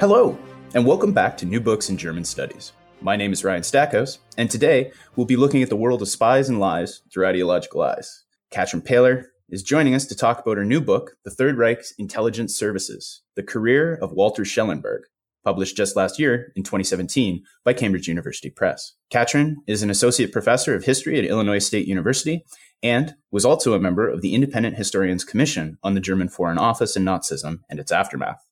Hello, and welcome back to New Books in German Studies. My name is Ryan Stackhouse, and today we'll be looking at the world of spies and lies through ideological eyes. Katrin Paehler is joining us to talk about her new book, The Third Reich's Intelligence Services The Career of Walter Schellenberg, published just last year in 2017 by Cambridge University Press. Katrin is an associate professor of history at Illinois State University and was also a member of the Independent Historians Commission on the German Foreign Office and Nazism and its aftermath.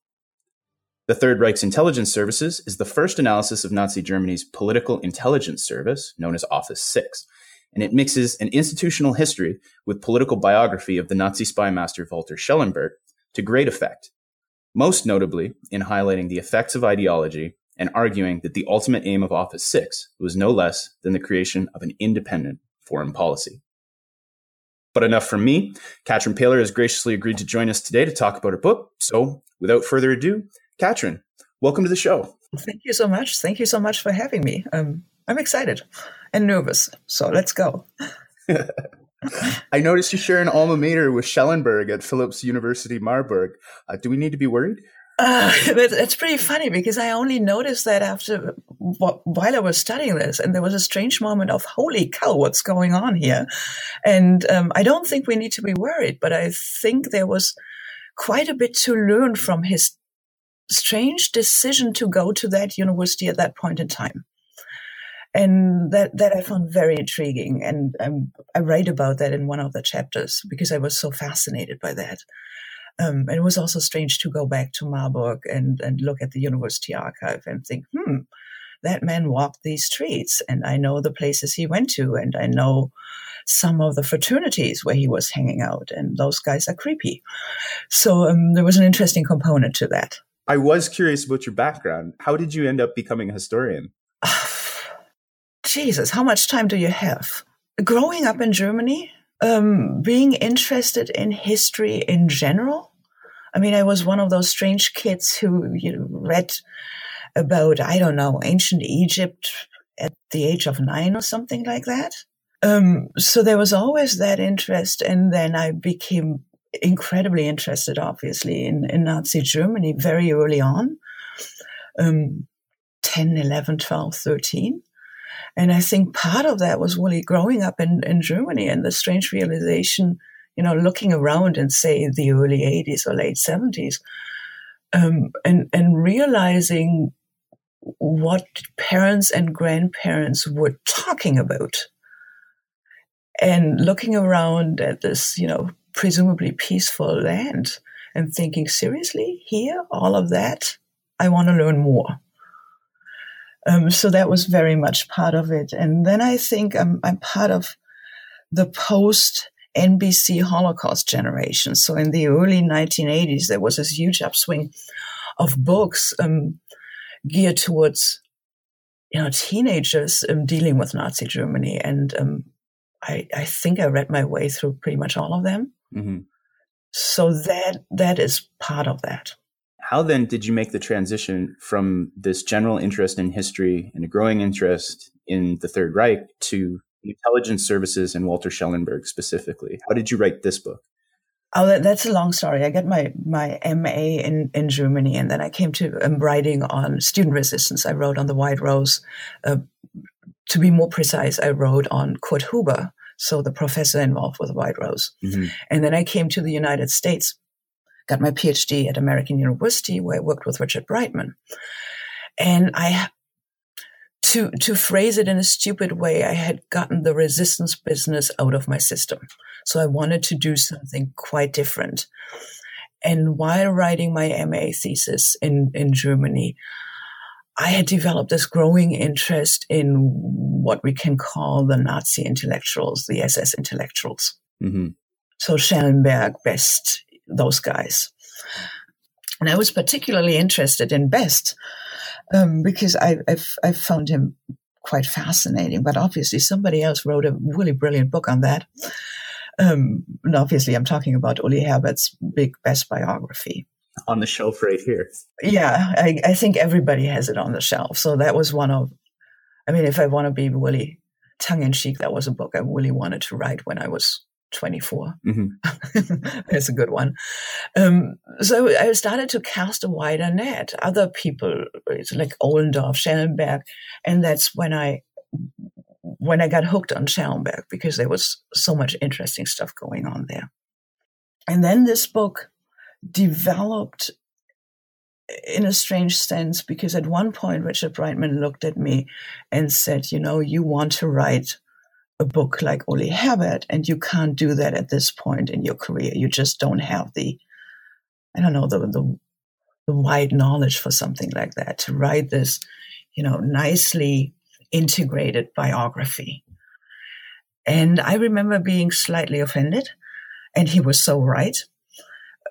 The Third Reich's intelligence services is the first analysis of Nazi Germany's political intelligence service, known as Office 6, and it mixes an institutional history with political biography of the Nazi spy master Walter Schellenberg to great effect, most notably in highlighting the effects of ideology and arguing that the ultimate aim of Office 6 was no less than the creation of an independent foreign policy. But enough from me. Katrin Paehler has graciously agreed to join us today to talk about her book. So, without further ado, Katrin, welcome to the show. Thank you so much. Thank you so much for having me. Um, I'm excited and nervous. So let's go. I noticed you share an alma mater with Schellenberg at Phillips University Marburg. Uh, do we need to be worried? Uh, it's pretty funny because I only noticed that after while I was studying this, and there was a strange moment of "Holy cow, what's going on here?" And um, I don't think we need to be worried, but I think there was quite a bit to learn from his strange decision to go to that university at that point in time. And that, that I found very intriguing. And I write about that in one of the chapters because I was so fascinated by that. Um, and it was also strange to go back to Marburg and, and look at the university archive and think, hmm, that man walked these streets and I know the places he went to and I know some of the fraternities where he was hanging out and those guys are creepy. So um, there was an interesting component to that. I was curious about your background. How did you end up becoming a historian? Jesus, how much time do you have? Growing up in Germany, um, being interested in history in general. I mean, I was one of those strange kids who you know, read about, I don't know, ancient Egypt at the age of nine or something like that. Um, so there was always that interest. And then I became incredibly interested, obviously, in, in Nazi Germany very early on um, 10, 11, 12, 13. And I think part of that was really growing up in, in Germany and the strange realization, you know, looking around and say the early 80s or late 70s, um, and, and realizing what parents and grandparents were talking about. And looking around at this, you know, presumably peaceful land and thinking, seriously, here, all of that? I want to learn more. Um, so that was very much part of it. And then I think I'm, I'm part of the post NBC Holocaust generation. So in the early 1980s, there was this huge upswing of books um, geared towards you know teenagers um, dealing with Nazi Germany, and um, I, I think I read my way through pretty much all of them. Mm-hmm. So that that is part of that. How then did you make the transition from this general interest in history and a growing interest in the Third Reich to intelligence services and Walter Schellenberg specifically? How did you write this book? Oh, that's a long story. I got my, my MA in, in Germany, and then I came to um, writing on student resistance. I wrote on the White Rose. Uh, to be more precise, I wrote on Kurt Huber, so the professor involved with White Rose. Mm-hmm. And then I came to the United States, got my PhD at American University, where I worked with Richard Breitman. And I, to, to phrase it in a stupid way, I had gotten the resistance business out of my system. So I wanted to do something quite different. And while writing my MA thesis in, in Germany, I had developed this growing interest in what we can call the Nazi intellectuals, the SS intellectuals. Mm-hmm. So Schellenberg, Best, those guys. And I was particularly interested in Best um, because I, I've, I've found him quite fascinating. But obviously, somebody else wrote a really brilliant book on that. Um, and obviously, I'm talking about Uli Herbert's big Best biography. On the shelf right here. Yeah, I, I think everybody has it on the shelf. So that was one of, I mean, if I want to be really tongue in cheek, that was a book I really wanted to write when I was 24. Mm-hmm. That's a good one. Um, so I started to cast a wider net. Other people, it's like Ohlendorf, Schellenberg, and that's when I when I got hooked on Schellenberg because there was so much interesting stuff going on there. And then this book developed in a strange sense because at one point Richard Breitman looked at me and said, "You know, you want to write." a book like Uli Herbert, and you can't do that at this point in your career. You just don't have the, I don't know, the, the, the wide knowledge for something like that to write this, you know, nicely integrated biography. And I remember being slightly offended, and he was so right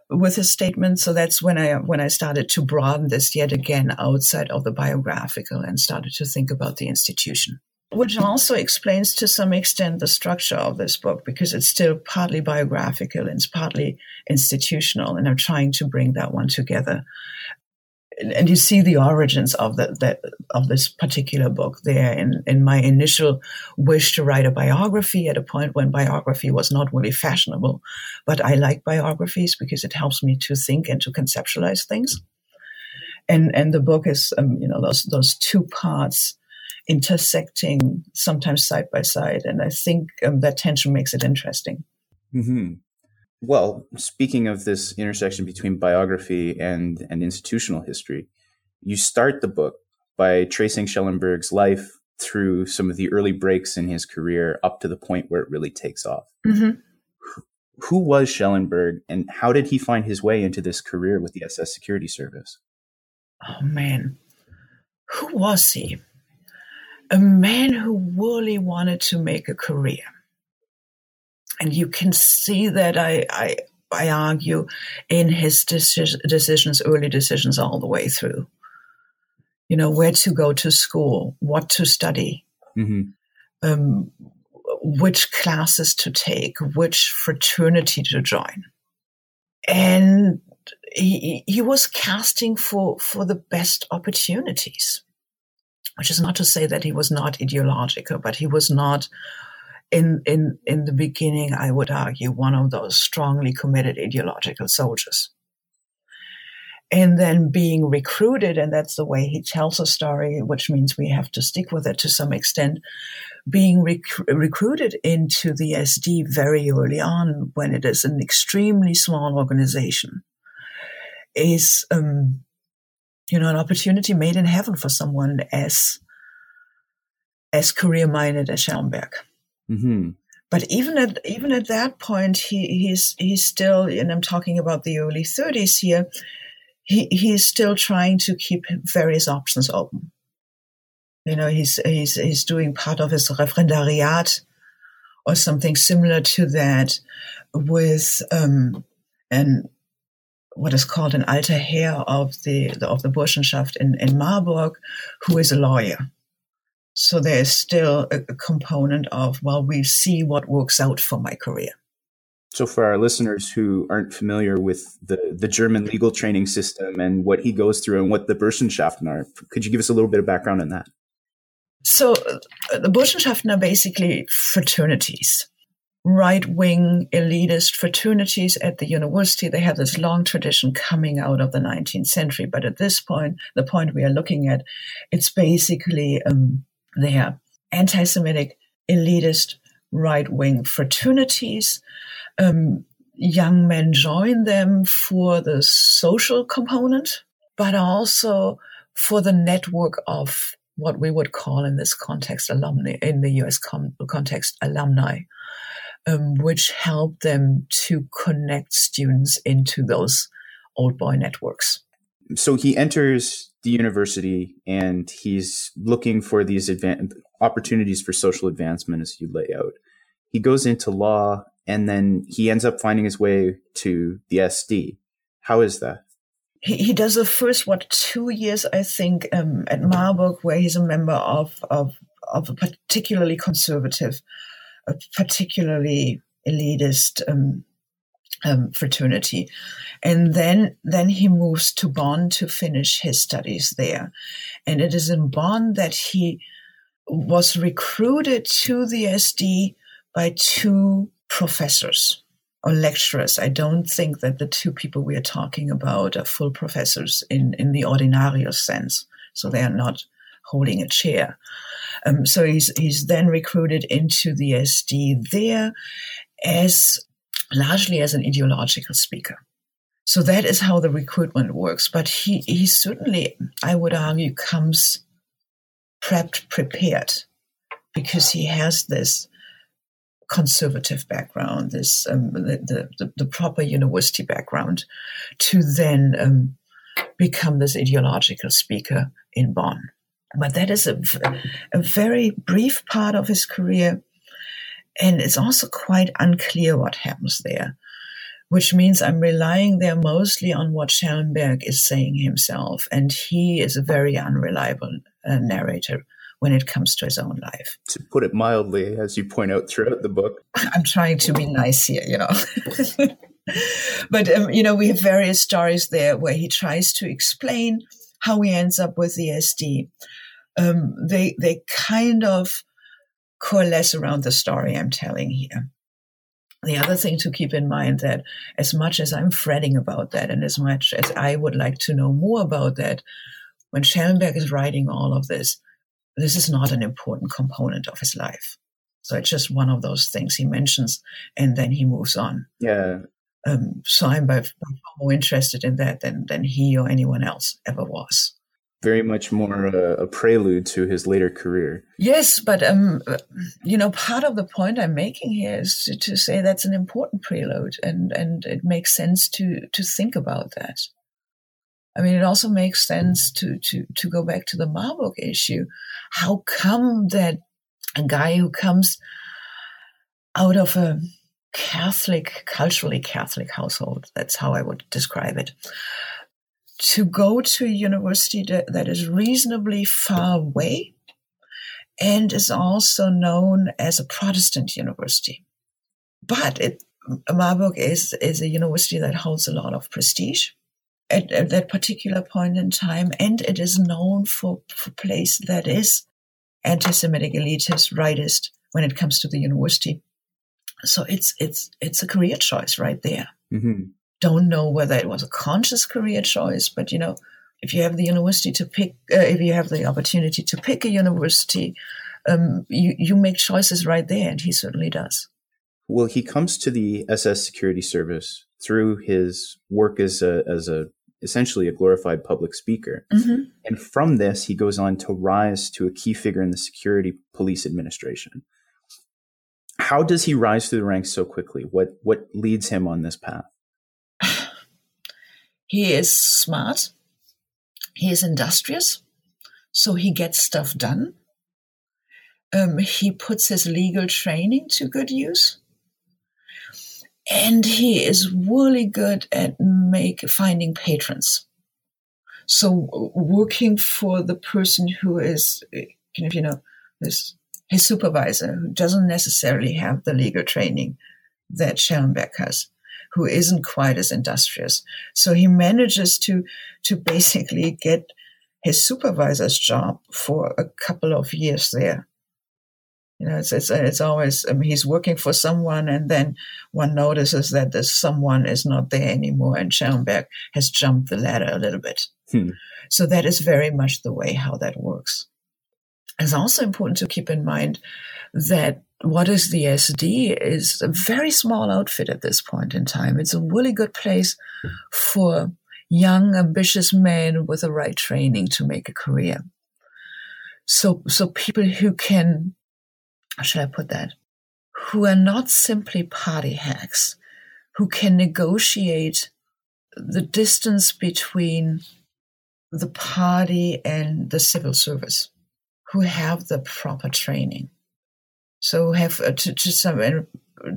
with his statement. So that's when I when I started to broaden this yet again outside of the biographical and started to think about the institution which also explains to some extent the structure of this book because it's still partly biographical and it's partly institutional, and I'm trying to bring that one together. And you see the origins of the, of this particular book there in, in my initial wish to write a biography at a point when biography was not really fashionable. But I like biographies because it helps me to think and to conceptualize things. And and the book is um, you know those those two parts intersecting sometimes side by side. And I think um, that tension makes it interesting. Mm-hmm. Well, speaking of this intersection between biography and, and institutional history, you start the book by tracing Schellenberg's life through some of the early breaks in his career up to the point where it really takes off. Mm-hmm. Who was Schellenberg and how did he find his way into this career with the SS Security Service? Oh, man. Who was he? a man who really wanted to make a career. And you can see that I, I, I argue in his decisions, early decisions all the way through. You know, where to go to school, what to study, mm-hmm. um, which classes to take, which fraternity to join. And he, he was casting for, for the best opportunities which is not to say that he was not ideological, but he was not in in in the beginning, I would argue, one of those strongly committed ideological soldiers. And then being recruited, and that's the way he tells a story, which means we have to stick with it to some extent. Being rec- recruited into the SD very early on, when it is an extremely small organization, is um, you know, an opportunity made in heaven for someone as as career minded as Schellenberg. Mm-hmm. But even at even at that point, he he's he's still, and I'm talking about the early 30s here. He he's still trying to keep various options open. You know, he's he's he's doing part of his referendariat or something similar to that with um, an what is called an alter Herr of the, of the Burschenschaft in, in Marburg, who is a lawyer. So there is still a, a component of, well, we see what works out for my career. So, for our listeners who aren't familiar with the, the German legal training system and what he goes through and what the Burschenschaften are, could you give us a little bit of background on that? So, uh, the Burschenschaften are basically fraternities right wing elitist fraternities at the university. They have this long tradition coming out of the 19th century. But at this point, the point we are looking at, it's basically um, they are anti Semitic, elitist, right wing fraternities. Um, young men join them for the social component, but also for the network of what we would call in this context alumni, in the US com- context, alumni um, which help them to connect students into those old boy networks. So he enters the university and he's looking for these advan- opportunities for social advancement as you lay out. He goes into law and then he ends up finding his way to the SD. How is that? he, does the first what two years I think um, at Marburg where he's a member of of of a particularly conservative, a particularly elitist um, um, fraternity, and then then he moves to Bonn to finish his studies there, and it is in Bonn that he was recruited to the SD by two professors or lecturers. I don't think that the two people we are talking about are full professors in, in the ordinarius sense. So they are not holding a chair. Um, so he's, he's then recruited into the SD there as largely as an ideological speaker. So that is how the recruitment works. But he, he certainly, I would argue, comes prepped, prepared, because he has this conservative background, this um, the, the, the, proper university background, to then um, become this ideological speaker in Bonn. But that is a, a very brief part of his career, and it's also quite unclear what happens there. Which means I'm relying there mostly on what Schellenberg is saying himself, and he is a very unreliable uh, narrator when it comes to his own life. To put it mildly, as you point out throughout the book. I'm trying to be nice here, you know. but, um, you know, we have various stories there where he tries to explain how he ends up with the SD. Um, they, they kind of coalesce around the story I'm telling here. The other thing to keep in mind that as much as I'm fretting about that and as much as I would like to know more about that, when Schellenberg is writing all of this, this is not an important component of his life. So it's just one of those things he mentions and then he moves on. Yeah. Um, so I'm by, by more interested in that than, than he or anyone else ever was. Very much more a, a prelude to his later career. Yes, but um, you know, part of the point I'm making here is to, to say that's an important prelude, and and it makes sense to to think about that. I mean, it also makes sense to, to, to go back to the Marburg issue. How come that a guy who comes out of a Catholic, culturally Catholic household, that's how I would describe it, to go to a university that, that is reasonably far away and is also known as a Protestant university. But it, Marburg is, is a university that holds a lot of prestige at, at, that particular point in time. And it is known for, for place that is anti-Semitic, elitist, rightist when it comes to the university. So it's, it's, it's a career choice right there. Mm-hmm. Don't know whether it was a conscious career choice, but you know, if you have the university to pick, uh, if you have the opportunity to pick a university, um, you, you make choices right there. And he certainly does. Well, he comes to the SS Security Service through his work as a, as a essentially a glorified public speaker. Mm-hmm. And from this, he goes on to rise to a key figure in the security police administration. How does he rise through the ranks so quickly? What what leads him on this path? He is smart. He is industrious, so he gets stuff done. Um, he puts his legal training to good use and he is really good at make finding patrons. So working for the person who is kind of you know his supervisor who doesn't necessarily have the legal training that Schellenberg has, who isn't quite as industrious. So he manages to to basically get his supervisor's job for a couple of years there you know, it's it's it's always. I mean, he's working for someone, and then one notices that this someone is not there anymore, and Schellenberg has jumped the ladder a little bit. Hmm. So that is very much the way how that works. It's also important to keep in mind that what is the SD is a very small outfit at this point in time. It's a really good place for young, ambitious men with the right training to make a career. So, so people who can how should I put that? Who are not simply party hacks, who can negotiate the distance between the party and the civil service, who have the proper training. So have uh, to, to some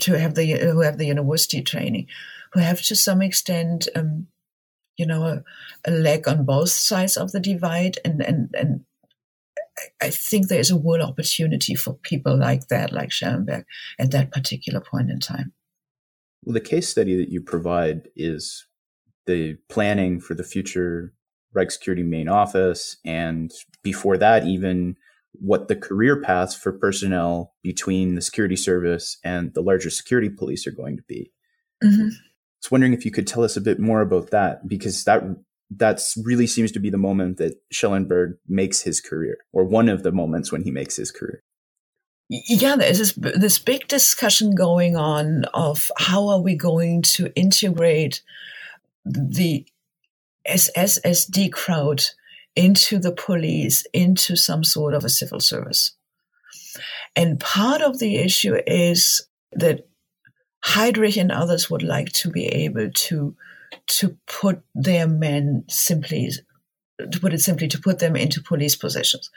to have the who have the university training, who have to some extent um, you know, a, a leg on both sides of the divide. And, and, and I think there is a world opportunity for people like that, like Schellenberg, at that particular point in time. Well, the case study that you provide is the planning for the future Reich Security main office, and before that, even what the career paths for personnel between the security service and the larger security police are going to be. Mm-hmm. I was wondering if you could tell us a bit more about that, because that that's really seems to be the moment that Schellenberg makes his career, or one of the moments when he makes his career. Yeah, there's this, this big discussion going on of how are we going to integrate the SSD crowd into the police, into some sort of a civil service. And part of the issue is that Heydrich and others would like to be able to to put their men simply to put it simply to put them into police positions.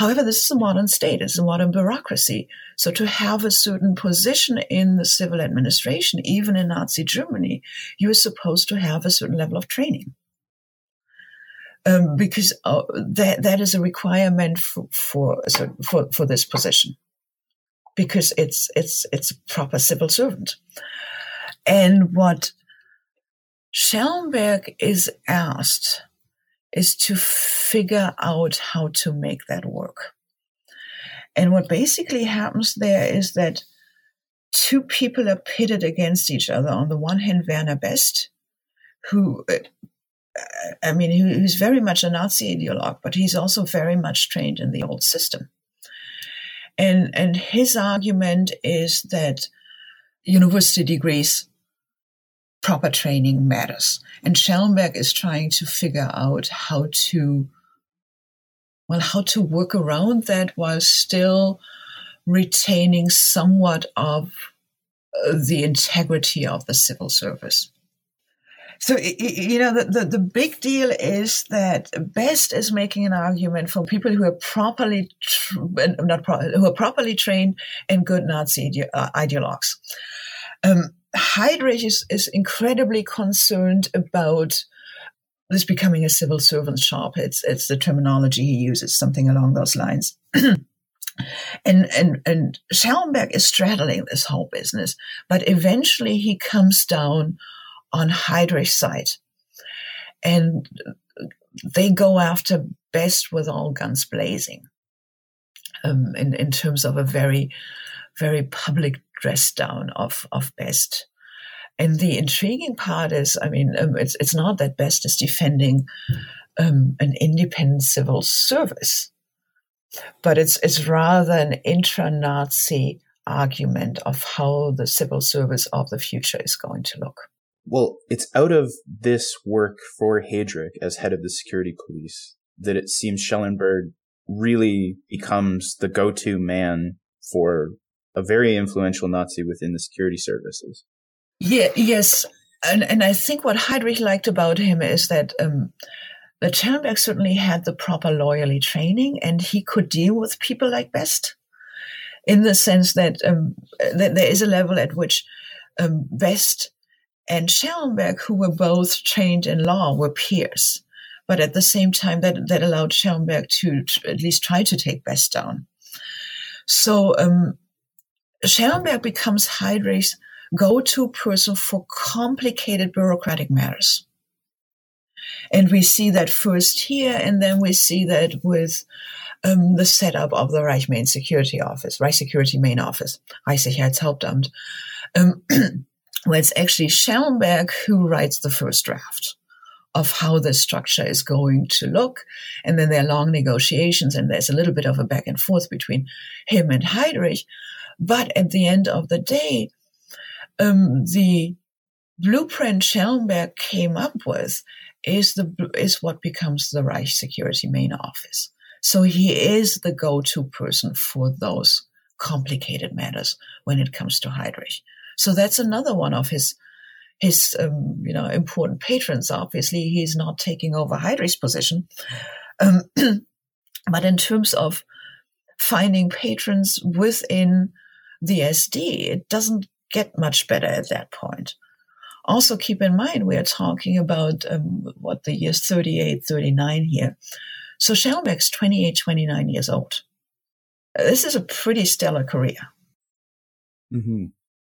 However, this is a modern state, it's a modern bureaucracy. So to have a certain position in the civil administration, even in Nazi Germany, you are supposed to have a certain level of training um, because uh, that that is a requirement for for, for for this position because it's it's it's a proper civil servant. And what Schellenberg is asked is to figure out how to make that work. And what basically happens there is that two people are pitted against each other. On the one hand, Werner Best, who uh, I mean, he's very much a Nazi ideologue, but he's also very much trained in the old system. And, and his argument is that university degrees, proper training matters. And Schellenberg is trying to figure out how to, well, how to work around that while still retaining somewhat of uh, the integrity of the civil service. So, you know, the, the, the, big deal is that Best is making an argument for people who are properly, not pro- who are properly trained and good Nazi ide- uh, ideologues. Um, Heydrich is, is incredibly concerned about this becoming a civil servant shop. It's, it's the terminology he uses, something along those lines. and and and Schellenberg is straddling this whole business, but eventually he comes down on Heydrich's side. And they go after Best with all guns blazing um, in, in terms of a very, very public dress down of, of Best. And the intriguing part is, I mean, um, it's, it's not that Best is defending um, an independent civil service, but it's, it's rather an intra Nazi argument of how the civil service of the future is going to look. Well, it's out of this work for Heydrich as head of the security police that it seems Schellenberg really becomes the go-to man for a very influential Nazi within the security services. Yeah, yes. And, and I think what Heydrich liked about him is that, um, that Schellenberg certainly had the proper loyalty training and he could deal with people like Best in the sense that, um, that there is a level at which um, Best and Schellenberg, who were both trained in law, were peers. But at the same time, that, that allowed Schellenberg to, to at least try to take Best down. So um, Schellenberg becomes Heydrich's go-to person for complicated bureaucratic matters. And we see that first here, and then we see that with um, the setup of the Reich Main Security Office, Reich Security Main Office, Reichssicherheitshauptamt. Um, where it's actually Schellenberg who writes the first draft of how the structure is going to look. And then there are long negotiations and there's a little bit of a back and forth between him and Heydrich. But at the end of the day, um, the blueprint Schellenberg came up with is the is what becomes the Reich Security Main Office. So he is the go-to person for those complicated matters when it comes to Heydrich. So that's another one of his his um, you know important patrons. Obviously, he's not taking over Heydrich's position, um, but in terms of finding patrons within the SD, it doesn't get much better at that point. Also, keep in mind, we are talking about um, what the years 38, 39 here. So Schellenberg's 28, 29 years old. This is a pretty stellar career. Mm-hmm.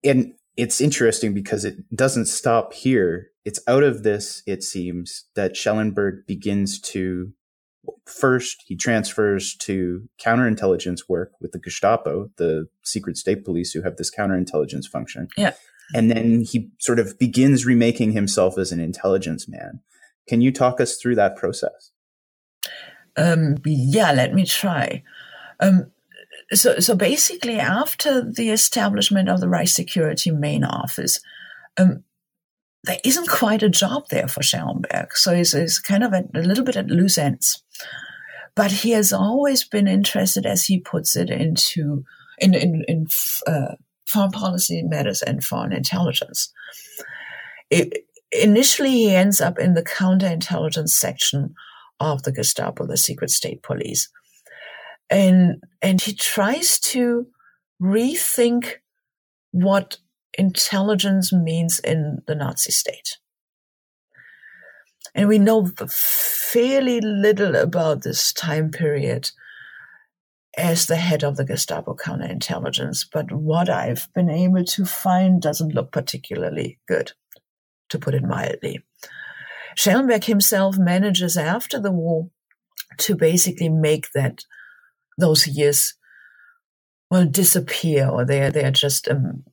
And it's interesting because it doesn't stop here. It's out of this, it seems, that Schellenberg begins to first he transfers to counterintelligence work with the Gestapo, the secret state police who have this counterintelligence function. Yeah. And then he sort of begins remaking himself as an intelligence man. Can you talk us through that process? Um, yeah, let me try. Um, so, so basically, after the establishment of the Reich Security main office, um, there isn't quite a job there for Schellenberg. So he's, he's kind of a, a little bit at loose ends. But he has always been interested, as he puts it, into in in, in uh, foreign policy matters and foreign intelligence. It, initially, he ends up in the counterintelligence section of the Gestapo, the secret state police, and and he tries to rethink what intelligence means in the Nazi state. And we know fairly little about this time period as the head of the Gestapo counterintelligence, but what I've been able to find doesn't look particularly good, to put it mildly. Schellenberg himself manages after the war to basically make that those years well disappear, or they're they're just um,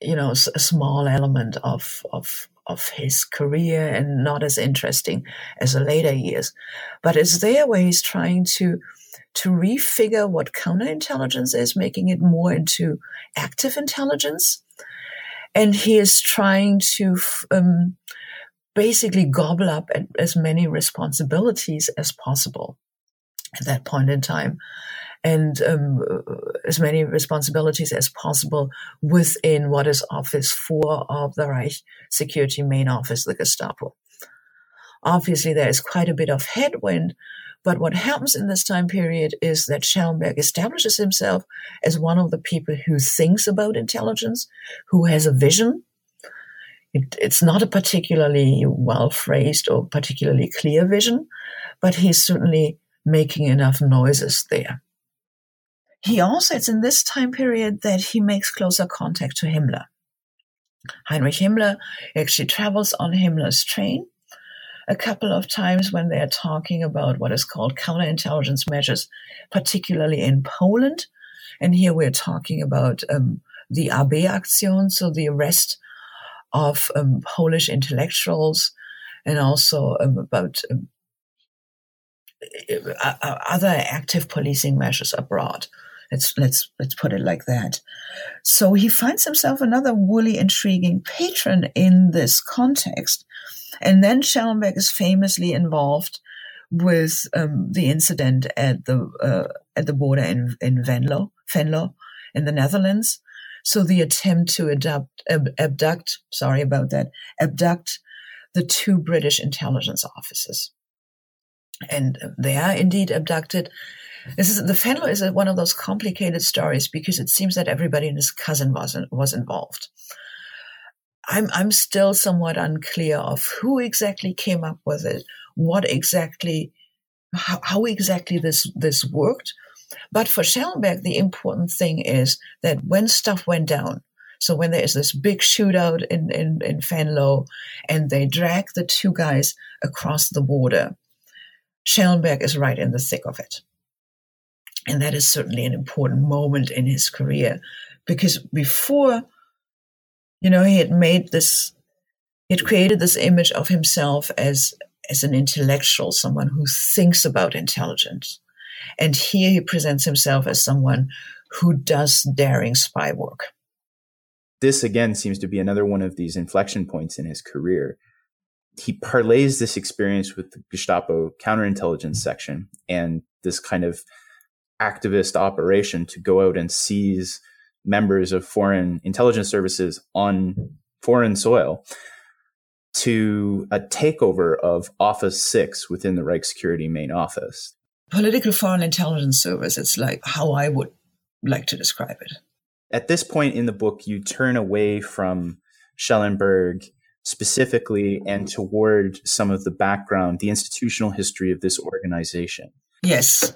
you know a small element of of of his career and not as interesting as the later years. But it's there where he's trying to to refigure what counterintelligence is, making it more into active intelligence. And he is trying to um, basically gobble up as many responsibilities as possible at that point in time and um, as many responsibilities as possible within what is Office 4 of the Reich Security Main Office, the Gestapo. Obviously, there is quite a bit of headwind but what happens in this time period is that Schellenberg establishes himself as one of the people who thinks about intelligence, who has a vision. It, it's not a particularly well phrased or particularly clear vision, but he's certainly making enough noises there. He also, it's in this time period that he makes closer contact to Himmler. Heinrich Himmler actually travels on Himmler's train a couple of times when they're talking about what is called counterintelligence measures, particularly in Poland. And here we're talking about um, the AB Aktion, so the arrest of um, Polish intellectuals, and also um, about um, uh, uh, other active policing measures abroad. Let's let's let's put it like that. So he finds himself another woolly, intriguing patron in this context, and then Schellenberg is famously involved with um, the incident at the uh, at the border in in Venlo, Venlo, in the Netherlands. So the attempt to abduct, ab- abduct, sorry about that, abduct the two British intelligence officers, and they are indeed abducted. This is the Venlo is a, one of those complicated stories because it seems that everybody and his cousin was was involved. I'm I'm still somewhat unclear of who exactly came up with it, what exactly, how, how exactly this this worked. But for Schellenberg, the important thing is that when stuff went down, so when there is this big shootout in, in, in Venlo and they drag the two guys across the border, Schellenberg is right in the thick of it. And that is certainly an important moment in his career because before you know, he had made this, he had created this image of himself as, as an intellectual, someone who thinks about intelligence. And here he presents himself as someone who does daring spy work. This again seems to be another one of these inflection points in his career. He parlays this experience with the Gestapo counterintelligence section and this kind of activist operation to go out and seize members of foreign intelligence services on foreign soil to a takeover of Office 6 within the Reich Security main office. Political foreign intelligence service, it's like how I would like to describe it. At this point in the book, you turn away from Schellenberg specifically and toward some of the background, the institutional history of this organization. Yes.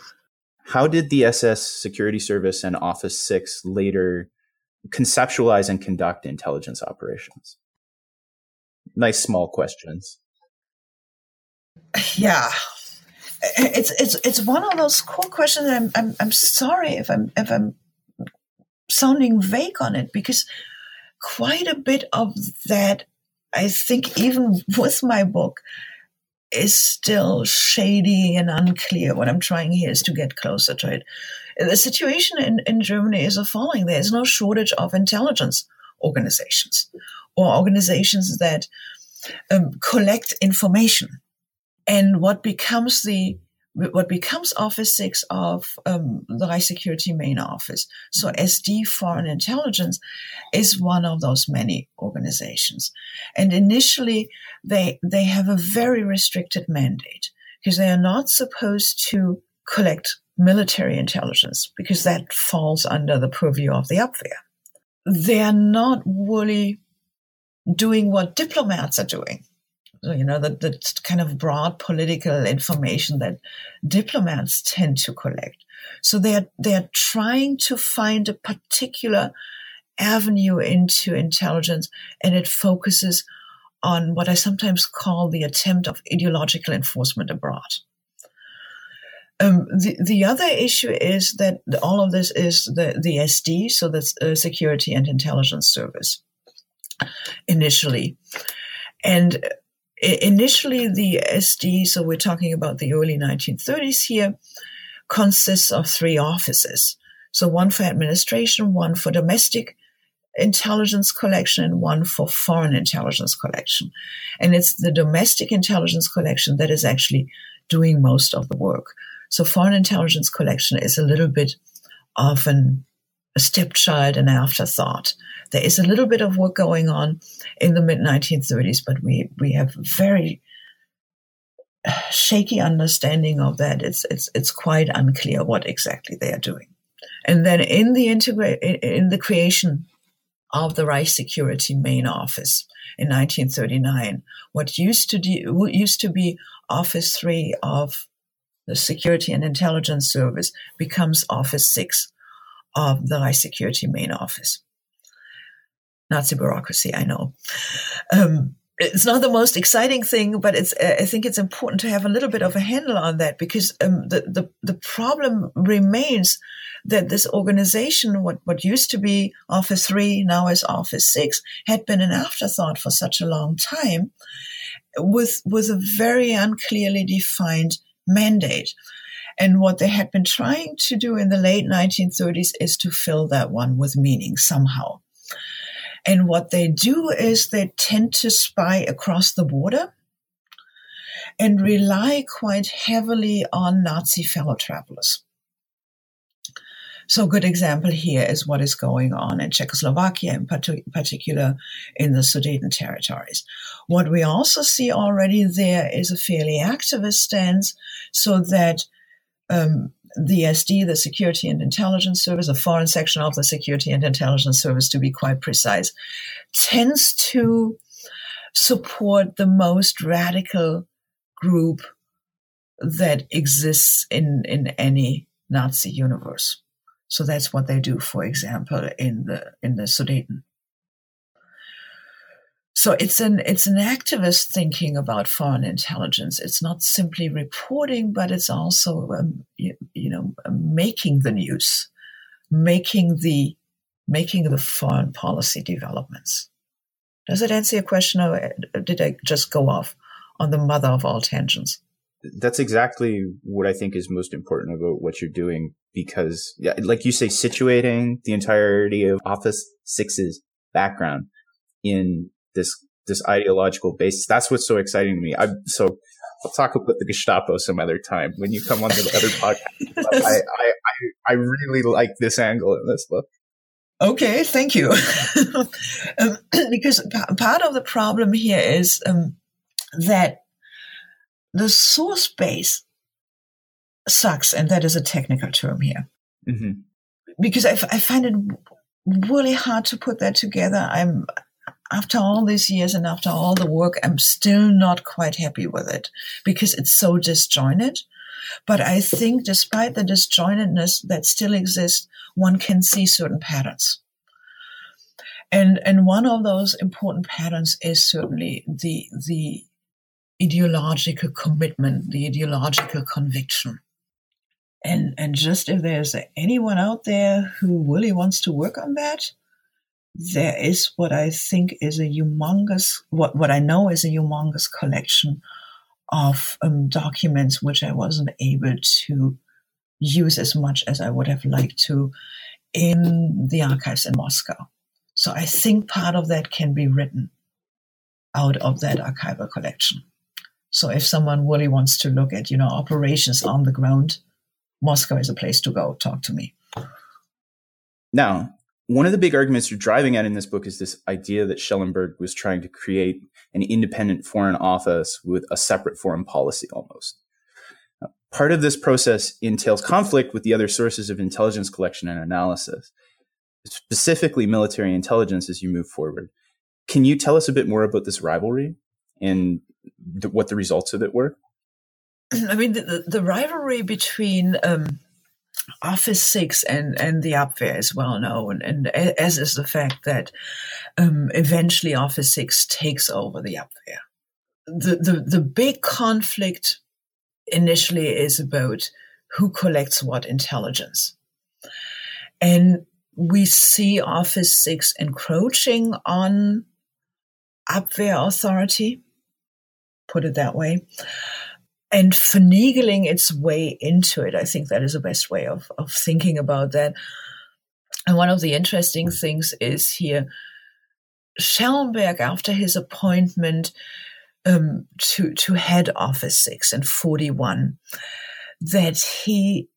How did the SS Security Service and Office 6 later conceptualize and conduct intelligence operations? Nice small questions. Yeah. It's it's it's one of those cool questions. I'm I'm I'm sorry if I'm if I'm sounding vague on it because quite a bit of that I think even with my book is still shady and unclear. What I'm trying here is to get closer to it. The situation in, in Germany is the following. There is no shortage of intelligence organizations or organizations that um, collect information. And what becomes the what becomes Office 6 of um, the Security Main Office. So SD Foreign Intelligence is one of those many organizations. And initially, they, they have a very restricted mandate because they are not supposed to collect military intelligence because that falls under the purview of the Abwehr. They are not really doing what diplomats are doing you know, the, the kind of broad political information that diplomats tend to collect. So they're, they're trying to find a particular avenue into intelligence and it focuses on what I sometimes call the attempt of ideological enforcement abroad. Um, the, the other issue is that all of this is the, the SD, so that's uh, Security and Intelligence Service initially. And initially the SD, so we're talking about the early 1930s here, consists of three offices. So one for administration, one for domestic intelligence collection, and one for foreign intelligence collection. And it's the domestic intelligence collection that is actually doing most of the work. So foreign intelligence collection is a little bit of an, a stepchild, an afterthought. There is a little bit of work going on in the mid 1930s, but we, we have very shaky understanding of that. It's, it's, it's quite unclear what exactly they are doing. And then in the integrate, in the creation of the Reich Security Main Office in 1939, what used to do, used to be Office 3 of the Security and Intelligence Service becomes Office 6 of the Reich Security Main Office. Nazi bureaucracy, I know. Um, it's not the most exciting thing, but it's, I think it's important to have a little bit of a handle on that because um, the, the, the problem remains that this organization, what, what used to be Office 3, now is Office 6, had been an afterthought for such a long time with, with a very unclearly defined mandate. And what they had been trying to do in the late 1930s is to fill that one with meaning somehow. And what they do is they tend to spy across the border and rely quite heavily on Nazi fellow travelers. So a good example here is what is going on in Czechoslovakia, in particular in the Sudeten territories. What we also see already there is a fairly activist stance so that um, the SD, the Security and Intelligence Service, a foreign section of the Security and Intelligence Service to be quite precise, tends to support the most radical group that exists in, in any Nazi universe. So that's what they do, for example, in the in the Sudeten. So it's an it's an activist thinking about foreign intelligence. It's not simply reporting, but it's also um, you, you, know making the news, making the making the foreign policy developments. Does it answer your question, or did I just go off on the mother of all tangents? That's exactly what I think is most important about what you're doing, because, yeah, like you say, situating the entirety of Office Six's background in this this ideological basis. That's what's so exciting to me. I so I'll talk about the Gestapo some other time when you come on the other podcast. I, I, I I really like this angle in this book. Okay, thank you. um, because p- part of the problem here is um, that the source base sucks, and that is a technical term here. Mm-hmm. Because I, f- I find it really hard to put that together. I'm after all these years and after all the work, I'm still not quite happy with it because it's so disjointed. But I think despite the disjointedness that still exists, one can see certain patterns. And, and one of those important patterns is certainly the, the ideological commitment, the ideological conviction. And, and just if there's anyone out there who really wants to work on that, there is what I think is a humongous, what, what I know is a humongous collection of um, documents which I wasn't able to use as much as I would have liked to in the archives in Moscow. So I think part of that can be written out of that archival collection. So if someone really wants to look at, you know, operations on the ground, Moscow is a place to go. Talk to me. Now, one of the big arguments you're driving at in this book is this idea that Schellenberg was trying to create an independent foreign office with a separate foreign policy almost. Part of this process entails conflict with the other sources of intelligence collection and analysis, specifically military intelligence as you move forward. Can you tell us a bit more about this rivalry and th- what the results of it were? I mean, the, the rivalry between um, Office 6 and, and the Abwehr is well known, and as is the fact that um, eventually Office 6 takes over the Abwehr. The, the, the big conflict initially is about who collects what intelligence. And we see Office 6 encroaching on Abwehr authority, put it that way, and finagling its way into it. I think that is the best way of, of thinking about that. And one of the interesting things is here, Schellenberg, after his appointment, um, to to head Office Six in forty one that he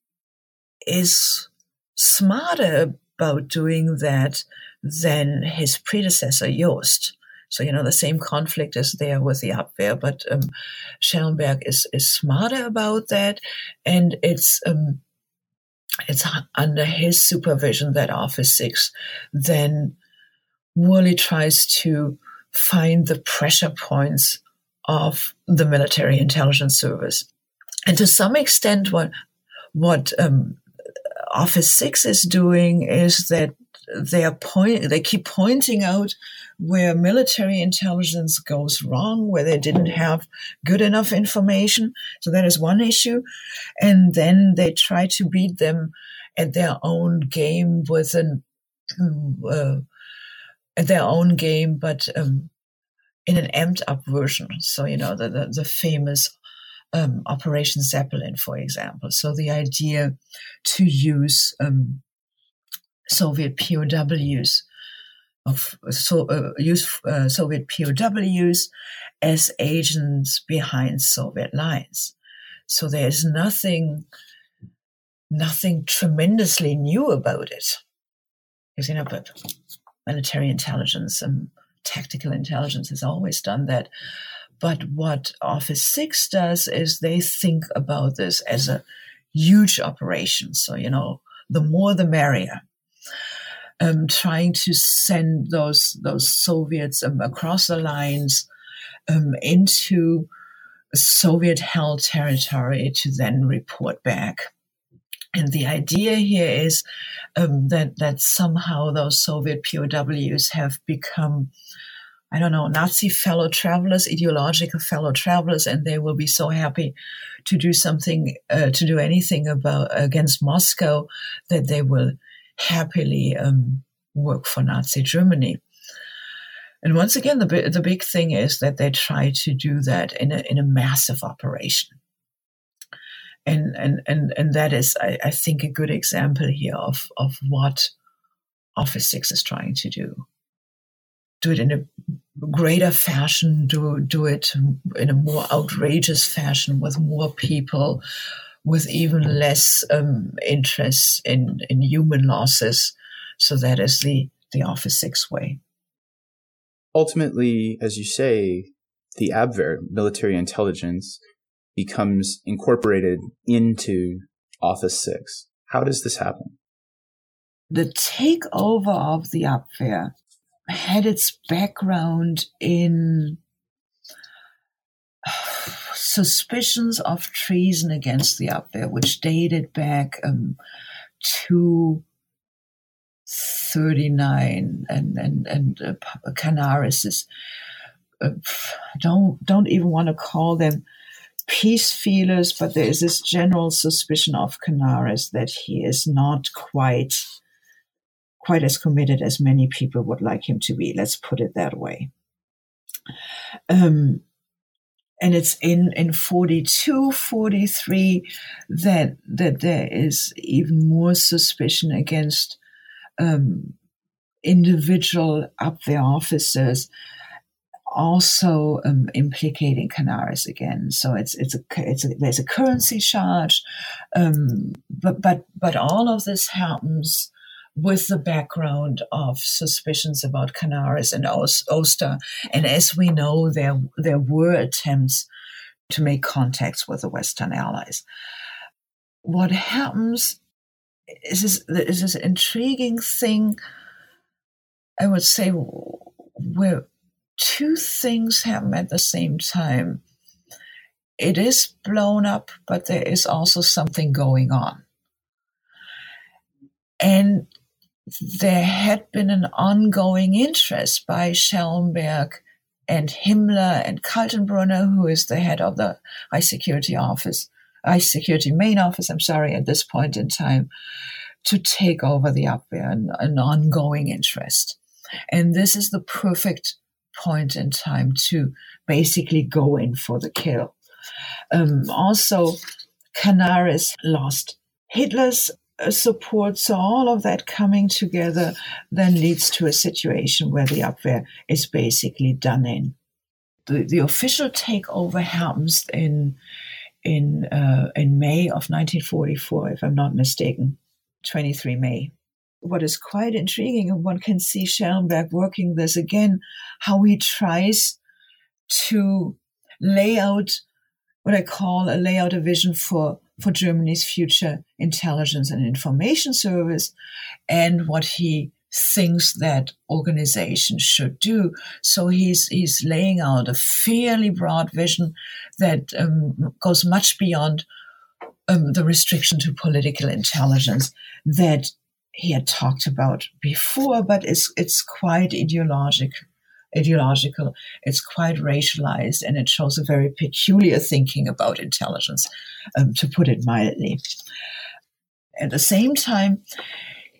is smarter about doing that than his predecessor Jost. So you know the same conflict is there with the Abwehr, but um, Schellenberg is is smarter about that, and it's. Um, it's under his supervision that Office Six then really tries to find the pressure points of the military intelligence service. And to some extent, what what um, Office Six is doing is that they are point they keep pointing out where military intelligence goes wrong, where they didn't have good enough information. So that is one issue, and then they try to beat them at their own game with an uh, at their own game, but um, in an amped up version. So, you know, the, the, the famous um, Operation Zeppelin, for example. So the idea to use um, Soviet POWs of so uh, use uh, Soviet POWs as agents behind Soviet lines. So there is nothing, nothing tremendously new about it. Because you know, but military intelligence and tactical intelligence has always done that. But what Office 6 does is they think about this as a huge operation. So, you know, the more the merrier. Um, trying to send those those Soviets um, across the lines um, into Soviet-held territory to then report back. And the idea here is um, that that somehow those Soviet POWs have become, I don't know, Nazi fellow travelers, ideological fellow travelers, and they will be so happy to do something, uh, to do anything about against Moscow that they will happily um, work for Nazi Germany. And once again, the the big thing is that they try to do that in a in a massive operation and and and and that is I, I, think a good example here of of what office 6 is trying to do do it in a greater fashion do do it in a more outrageous fashion with more people with even less um, interest in in human losses so that is the the office 6 way ultimately as you say the abwehr military intelligence becomes incorporated into Office 6. How does this happen? The takeover of the Abwehr had its background in suspicions of treason against the Abwehr, which dated back um, to 39 and and and uh, Canaris is uh, don't don't even want to call them peace feelers, but there is this general suspicion of Canaris that he is not quite quite as committed as many people would like him to be. Let's put it that way. Um, and it's in, in 42, 43 that, that there is even more suspicion against um, individual Abwehr officers also um, implicating Canaris again. So it's it's a, it's a, there's a currency charge, um, but but but all of this happens with the background of suspicions about Canaris and Oster. And as we know, there, there were attempts to make contacts with the Western allies. What happens is this, is this intriguing thing, I would say, where two things happen at the same time. It is blown up, but there is also something going on. And there had been an ongoing interest by Schellenberg and Himmler and Kaltenbrunner, who is the head of the High Security Office, High Security Main Office, I'm sorry, at this point in time, to take over the Abwehr, an, an ongoing interest. And this is the perfect point in time to basically go in for the kill. Um, also, Canaris lost Hitler's support. So all of that coming together then leads to a situation where the Abwehr is basically done in. The, the official takeover happens in in uh, in May of 1944, if I'm not mistaken, 23 May. What is quite intriguing, and one can see Schellenberg working this again, how he tries to lay out what I call a layout a vision for for Germany's future intelligence and information service and what he thinks that organization should do. So he's he's laying out a fairly broad vision that um, goes much beyond um, the restriction to political intelligence that he had talked about before, but it's it's quite ideological ideological, it's quite racialized, and it shows a very peculiar thinking about intelligence, um, to put it mildly. At the same time,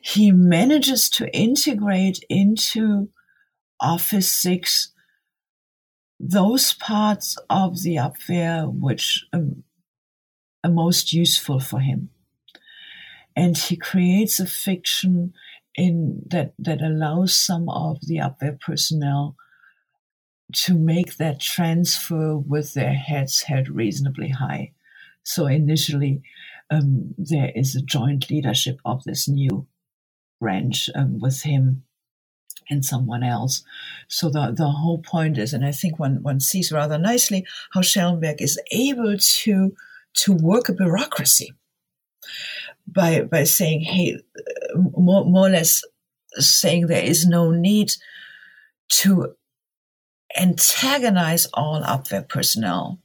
he manages to integrate into Office 6 those parts of the Abwehr which um, are most useful for him. And he creates a fiction in that, that allows some of the Abwehr personnel to make that transfer with their heads held reasonably high. So initially, um, there is a joint leadership of this new branch um, with him and someone else. So the, the whole point is, and I think one, one sees rather nicely how Schellenberg is able to, to work a bureaucracy by, by saying, hey, more, more or less saying there is no need to antagonize all Abwehr personnel,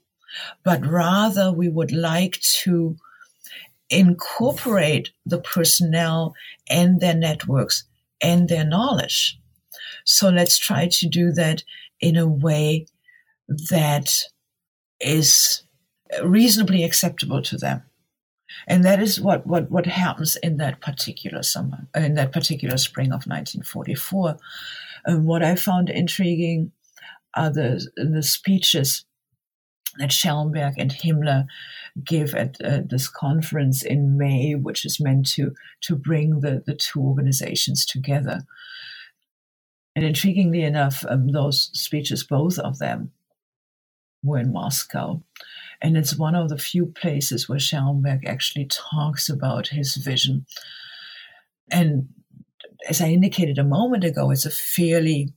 but rather we would like to incorporate the personnel and their networks and their knowledge. So let's try to do that in a way that is reasonably acceptable to them. And that is what, what, what happens in that particular summer, in that particular spring of 1944. And what I found intriguing are the, the speeches that Schellenberg and Himmler give at uh, this conference in May, which is meant to, to bring the, the two organizations together. And intriguingly enough, um, those speeches, both of them, were in Moscow. And it's one of the few places where Schellenberg actually talks about his vision. And as I indicated a moment ago, it's a fairly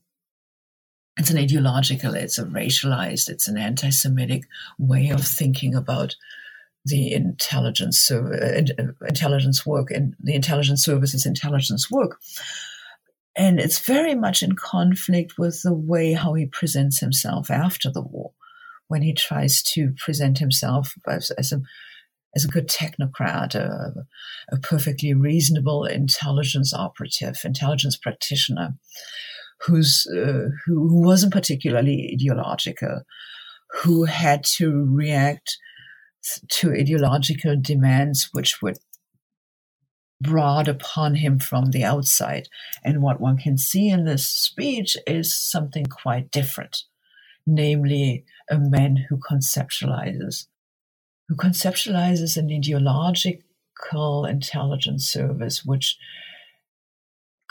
it's an ideological, it's a racialized, it's an anti-Semitic way of thinking about the intelligence uh, intelligence work and the intelligence services intelligence work. and it's very much in conflict with the way how he presents himself after the war, when he tries to present himself as, as a as a good technocrat, a, a perfectly reasonable intelligence operative, intelligence practitioner, who's uh, who, who wasn't particularly ideological, who had to react to ideological demands which were brought upon him from the outside. And what one can see in this speech is something quite different, namely a man who conceptualizes who conceptualizes an ideological intelligence service which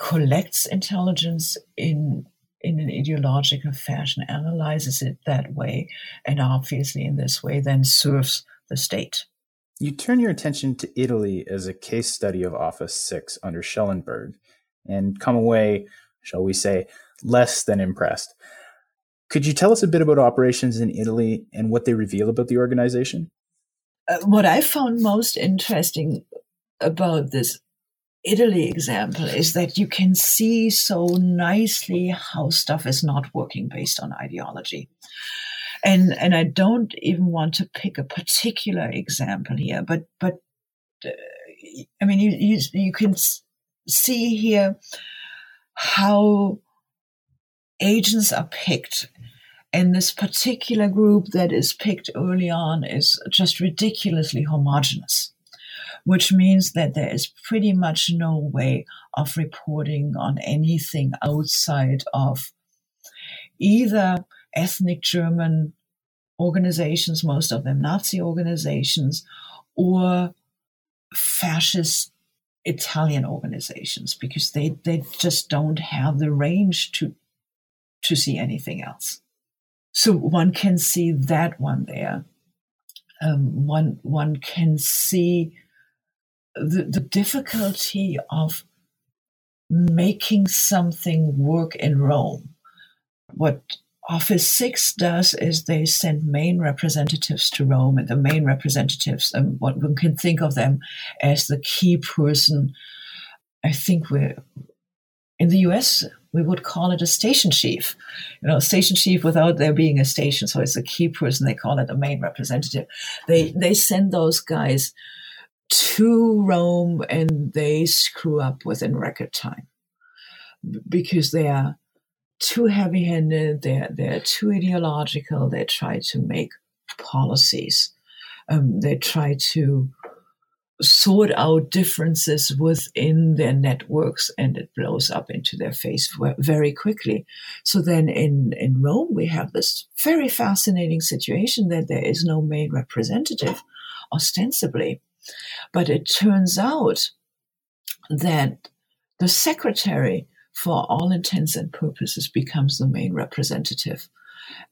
collects intelligence in in an ideological fashion, analyzes it that way, and obviously in this way then serves the state. You turn your attention to Italy as a case study of Office 6 under Schellenberg and come away, shall we say, less than impressed. Could you tell us a bit about operations in Italy and what they reveal about the organization? Uh, what I found most interesting about this Italy example is that you can see so nicely how stuff is not working based on ideology. And and I don't even want to pick a particular example here, but but uh, I mean you, you you can see here how agents are picked and this particular group that is picked early on is just ridiculously homogenous, which means that there is pretty much no way of reporting on anything outside of either ethnic German organizations, most of them Nazi organizations, or fascist Italian organizations, because they, they just don't have the range to to see anything else. So one can see that one there. Um, one one can see the, the difficulty of making something work in Rome. What Office 6 does is they send main representatives to Rome, and the main representatives, um, what one can think of them as the key person. I think we're in the US, we would call it a station chief. You know, station chief without there being a station. So it's a key person. They call it a main representative. They they send those guys to Rome and they screw up within record time because they are too heavy handed. They're they're too ideological. They try to make policies. Um, they try to sort out differences within their networks and it blows up into their face very quickly. So then in, in Rome, we have this very fascinating situation that there is no main representative, ostensibly. But it turns out that the secretary, for all intents and purposes, becomes the main representative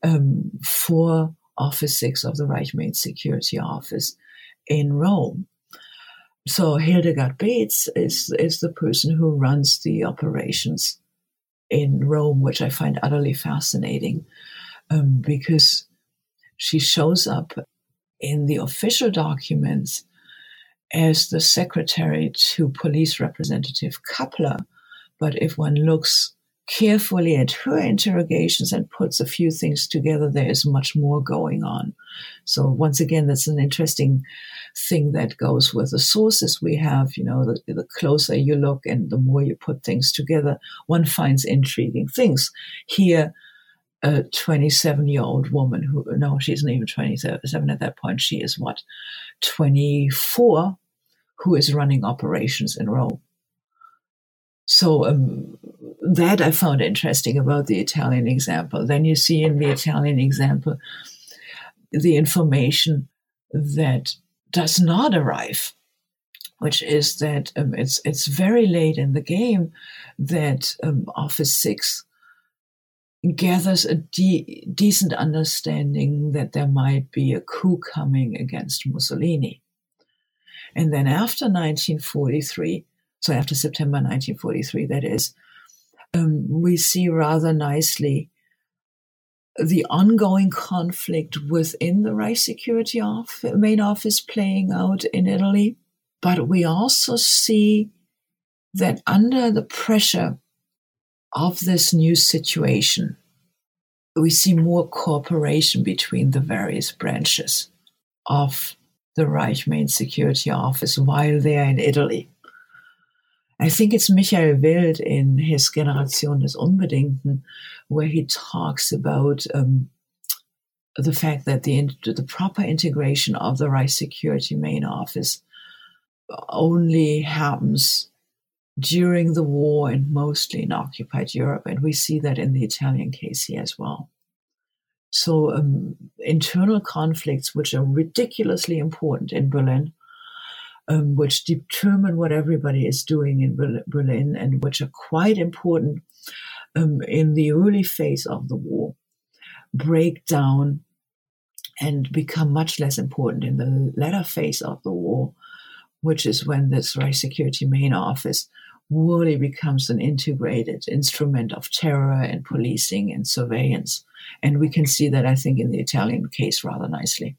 um, for Office 6 of the Reich Main Security Office in Rome. So Hildegard Beetz is, is the person who runs the operations in Rome, which I find utterly fascinating um, because she shows up in the official documents as the secretary to police representative Kappler. But if one looks carefully at her interrogations and puts a few things together, there is much more going on. So once again, that's an interesting thing that goes with the sources we have. You know, the, the closer you look and the more you put things together, one finds intriguing things. Here, a 27 year old woman who, no, she's not even 27 at that point. She is what, 24, who is running operations in Rome. So um, that I found interesting about the Italian example. Then you see in the Italian example the information that does not arrive, which is that um, it's it's very late in the game that um, Office Six gathers a de- decent understanding that there might be a coup coming against Mussolini. And then after 1943, so after September 1943, that is, um, we see rather nicely the ongoing conflict within the Reich Security office, main office playing out in Italy. But we also see that under the pressure of this new situation, we see more cooperation between the various branches of the Reich Main Security Office while they are in Italy. I think it's Michael Wildt in his Generation des Unbedingten, where he talks about um, the fact that the, the proper integration of the Reich Security Main Office only happens during the war and mostly in occupied Europe. And we see that in the Italian case here as well. So, um, internal conflicts, which are ridiculously important in Berlin, um, which determine what everybody is doing in Berlin and which are quite important um, in the early phase of the war, break down and become much less important in the latter phase of the war, which is when this Reich Security Main Office really becomes an integrated instrument of terror and policing and surveillance. And we can see that, I think, in the Italian case rather nicely.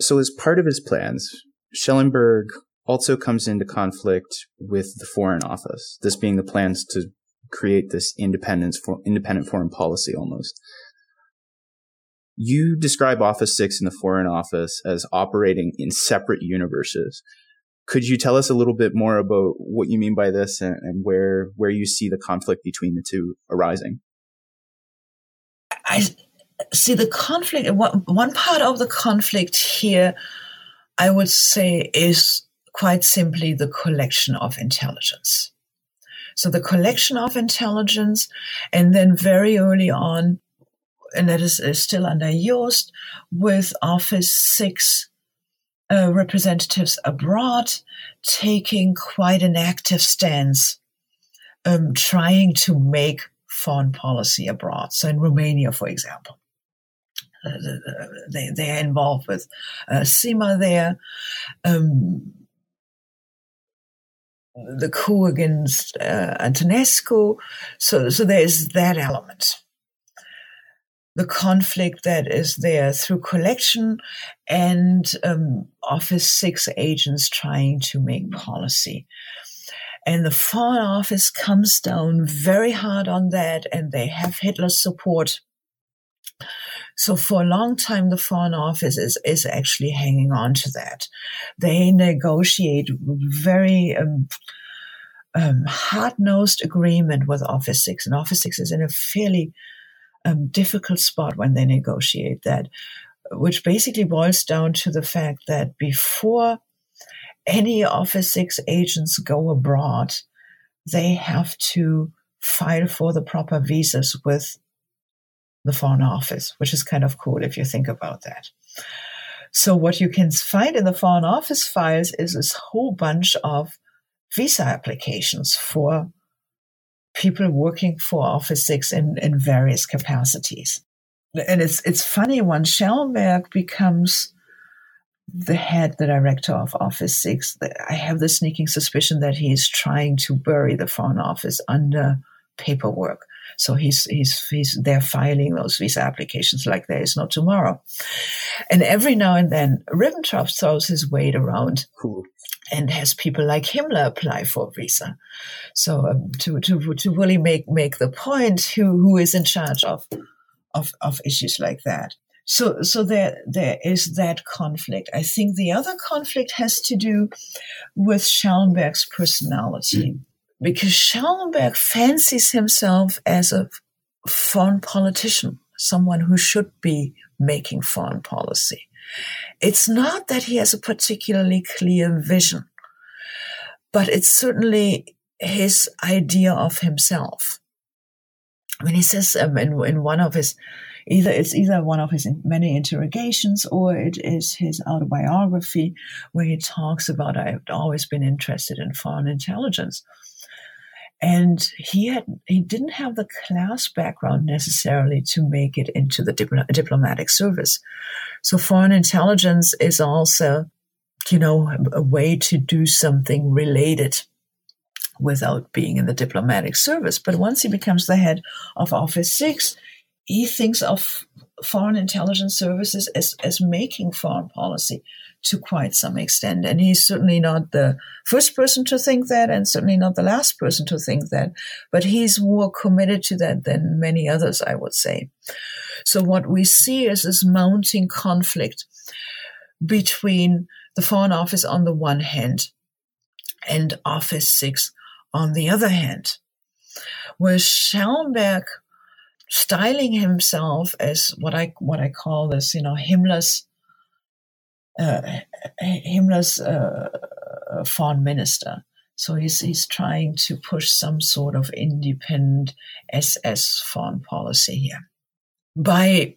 So, as part of his plans, Schellenberg also comes into conflict with the Foreign Office, this being the plans to create this independence for independent foreign policy almost. You describe Office 6 in the Foreign Office as operating in separate universes. Could you tell us a little bit more about what you mean by this and, and where where you see the conflict between the two arising? I see the conflict. One, one part of the conflict here, I would say, is quite simply the collection of intelligence. So the collection of intelligence, and then very early on, and that is, is still under Jost, with Office 6 uh, representatives abroad taking quite an active stance, um, trying to make foreign policy abroad. So in Romania, for example. Uh, they, they are involved with uh, Sima there. Um, the coup against uh, Antonescu. So, so there is that element the conflict that is there through collection and um, Office 6 agents trying to make policy. And the Foreign Office comes down very hard on that, and they have Hitler's support. So for a long time, the Foreign Office is, is actually hanging on to that. They negotiate very um, um, hard-nosed agreement with Office 6, and Office 6 is in a fairly um, difficult spot when they negotiate that, which basically boils down to the fact that before any Office 6 agents go abroad, they have to file for the proper visas with the Foreign Office, which is kind of cool if you think about that. So what you can find in the Foreign Office files is this whole bunch of visa applications for people working for Office 6 in, in various capacities. And it's, it's funny when Schellenberg becomes the head, the director of Office 6, I have the sneaking suspicion that he's trying to bury the Foreign Office under paperwork. So he's he's he's there filing those visa applications like there is no tomorrow. And every now and then Ribbentrop throws his weight around cool. And has people like Himmler apply for visa. So um, to to to really make make the point who who is in charge of of of issues like that. So, so there, there is that conflict. I think the other conflict has to do with Schellenberg's personality. Mm because Schellenberg fancies himself as a foreign politician, someone who should be making foreign policy. It's not that he has a particularly clear vision, but it's certainly his idea of himself. When he says um, in, in one of his, either it's either one of his many interrogations or it is his autobiography where he talks about I've always been interested in foreign intelligence and he had he didn't have the class background necessarily to make it into the diplomatic service. So foreign intelligence is also you know a way to do something related without being in the diplomatic service. But once he becomes the head of office 6 he thinks of foreign intelligence services as, as making foreign policy to quite some extent. And he's certainly not the first person to think that and certainly not the last person to think that, but he's more committed to that than many others, I would say. So what we see is this mounting conflict between the Foreign Office on the one hand and Office 6 on the other hand, where Schellenberg styling himself as what I what I call this, you know, Himmler's uh, Himmler's uh, foreign minister. So he's he's trying to push some sort of independent SS foreign policy here by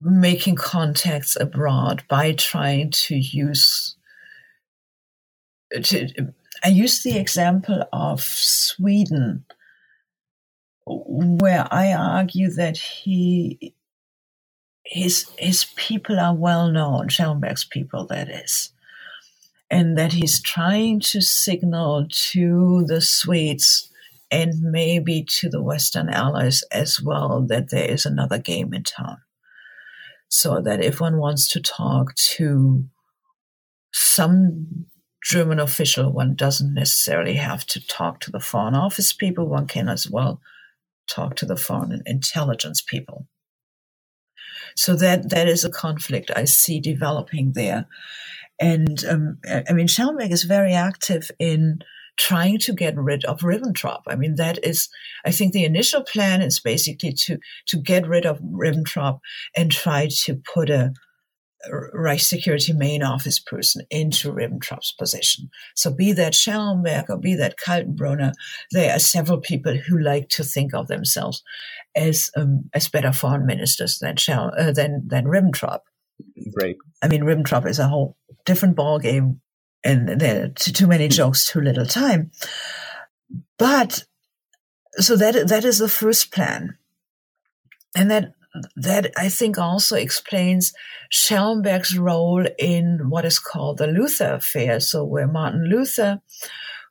making contacts abroad, by trying to use to, I use the example of Sweden where I argue that he his his people are well known, Schellenberg's people that is, and that he's trying to signal to the Swedes and maybe to the Western allies as well that there is another game in town. So that if one wants to talk to some German official, one doesn't necessarily have to talk to the Foreign Office people, one can as well talk to the foreign intelligence people. So that that is a conflict I see developing there, and um, I mean Schellenberg is very active in trying to get rid of Ribbentrop. I mean that is I think the initial plan is basically to to get rid of Ribbentrop and try to put a Reich Security main office person into Ribbentrop's position. So be that Schellenberg or be that Kaltenbrunner, there are several people who like to think of themselves as um, as better foreign ministers than Schell, uh, than than Ribbentrop. Right. I mean, Ribbentrop is a whole different ball game, and there are too, many jokes, too little time. But so that that is the first plan, and that that I think also explains Schellenberg's role in what is called the Luther affair. So where Martin Luther,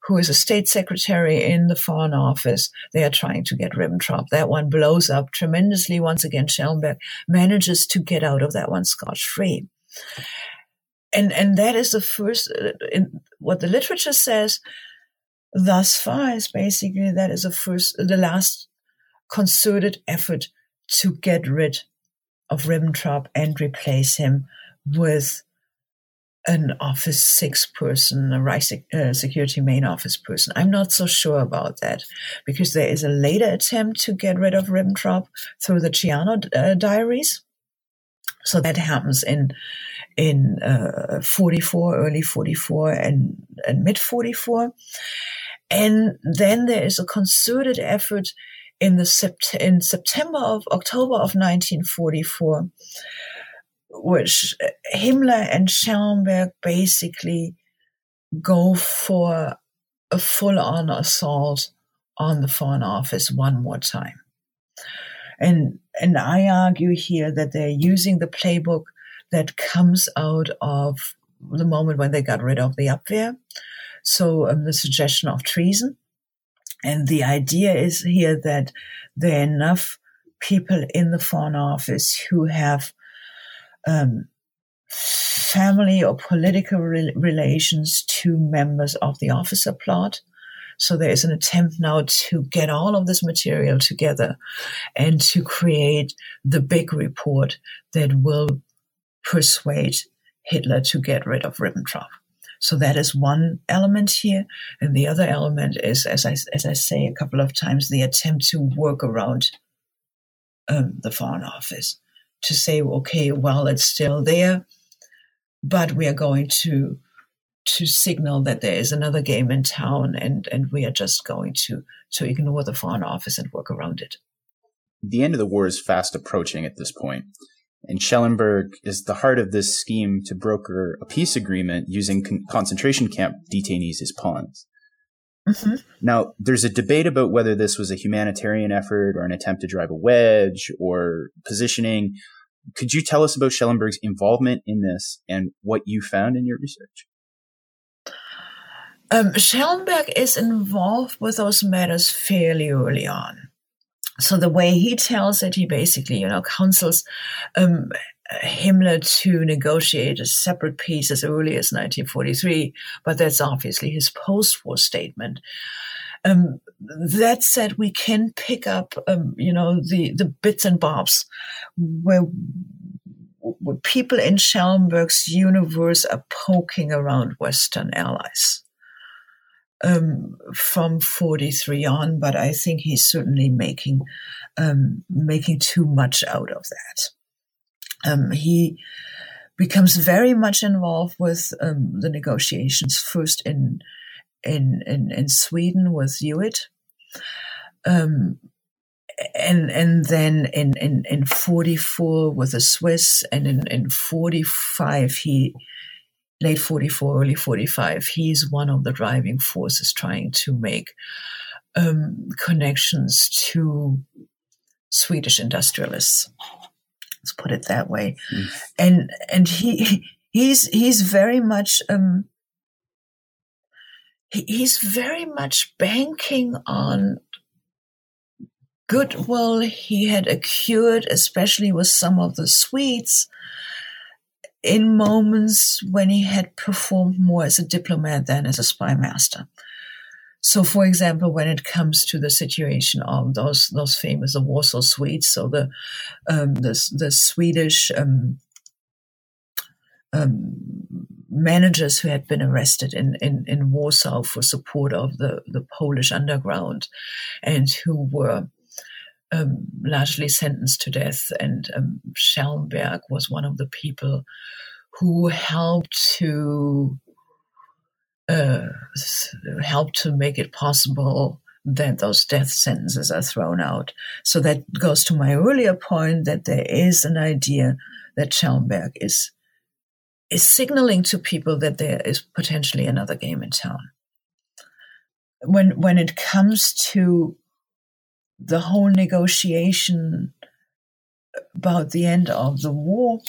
who is a state secretary in the foreign office, they are trying to get Ribbentrop. That one blows up tremendously. Once again, Schellenberg manages to get out of that one scotch free. And, and that is the first, uh, in what the literature says thus far is basically that is the first, the last concerted effort to get rid of Ribbentrop and replace him with an Office 6 person, a uh, Security Main Office person. I'm not so sure about that because there is a later attempt to get rid of Ribbentrop through the Ciano uh, diaries. So that happens in in uh, 44, early 44, and, and mid 44. And then there is a concerted effort in the sept- in September of October of 1944, which Himmler and Schellenberg basically go for a full-on assault on the Foreign Office one more time. And and I argue here that they're using the playbook that comes out of the moment when they got rid of the Abwehr. So um, the suggestion of treason and the idea is here that there are enough people in the Foreign Office who have um, family or political re- relations to members of the officer plot. So there is an attempt now to get all of this material together and to create the big report that will persuade Hitler to get rid of Ribbentrop. So that is one element here. And the other element is, as I, as I say a couple of times, the attempt to work around um, the Foreign Office to say, okay, well, it's still there, but we are going to to signal that there is another game in town and, and we are just going to, to ignore the Foreign Office and work around it. The end of the war is fast approaching at this point. And Schellenberg is the heart of this scheme to broker a peace agreement using con- concentration camp detainees as pawns. Mm-hmm. Now, there's a debate about whether this was a humanitarian effort or an attempt to drive a wedge or positioning. Could you tell us about Schellenberg's involvement in this and what you found in your research? Um, Schellenberg is involved with those matters fairly early on so the way he tells it, he basically, you know, counsels um, Himmler to negotiate a separate peace as early as 1943, but that's obviously his post-war statement. Um, that said, we can pick up, um, you know, the, the bits and bobs where, where people in Schellenberg's universe are poking around Western allies um, from 43 on, but I think he's certainly making um, making too much out of that. Um, he becomes very much involved with um, the negotiations first in in in, in Sweden with Hewitt. Um, and and then in, in, in 44 with the Swiss and in, in 45 he late 44, early 45, he's one of the driving forces trying to make um, connections to Swedish industrialists. Let's put it that way. Mm. And and he he's he's very much um, he, he's very much banking on goodwill he had accrued, especially with some of the Swedes in moments when he had performed more as a diplomat than as a spy master. So, for example, when it comes to the situation of those those famous the Warsaw Swedes, so the um, the, the Swedish um, um, managers who had been arrested in, in, in Warsaw for support of the, the Polish underground and who were um, largely sentenced to death. And um, Schellenberg was one of the people who helped to uh, help to make it possible that those death sentences are thrown out. So that goes to my earlier point that there is an idea that Schellenberg is is signaling to people that there is potentially another game in town. When when it comes to the whole negotiation about the end of the war,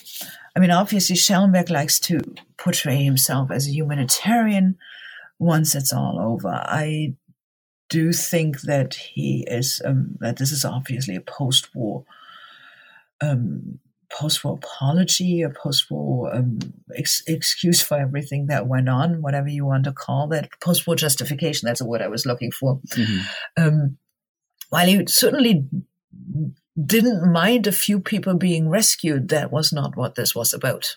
I mean, obviously, Schellenberg likes to portray himself as a humanitarian once it's all over. I do think that he is, um, that this is obviously a post war. Um, post-war apology, a post-war um, ex- excuse for everything that went on, whatever you want to call that. Post-war justification, that's a word I was looking for. Mm-hmm. Um, while he certainly didn't mind a few people being rescued, that was not what this was about.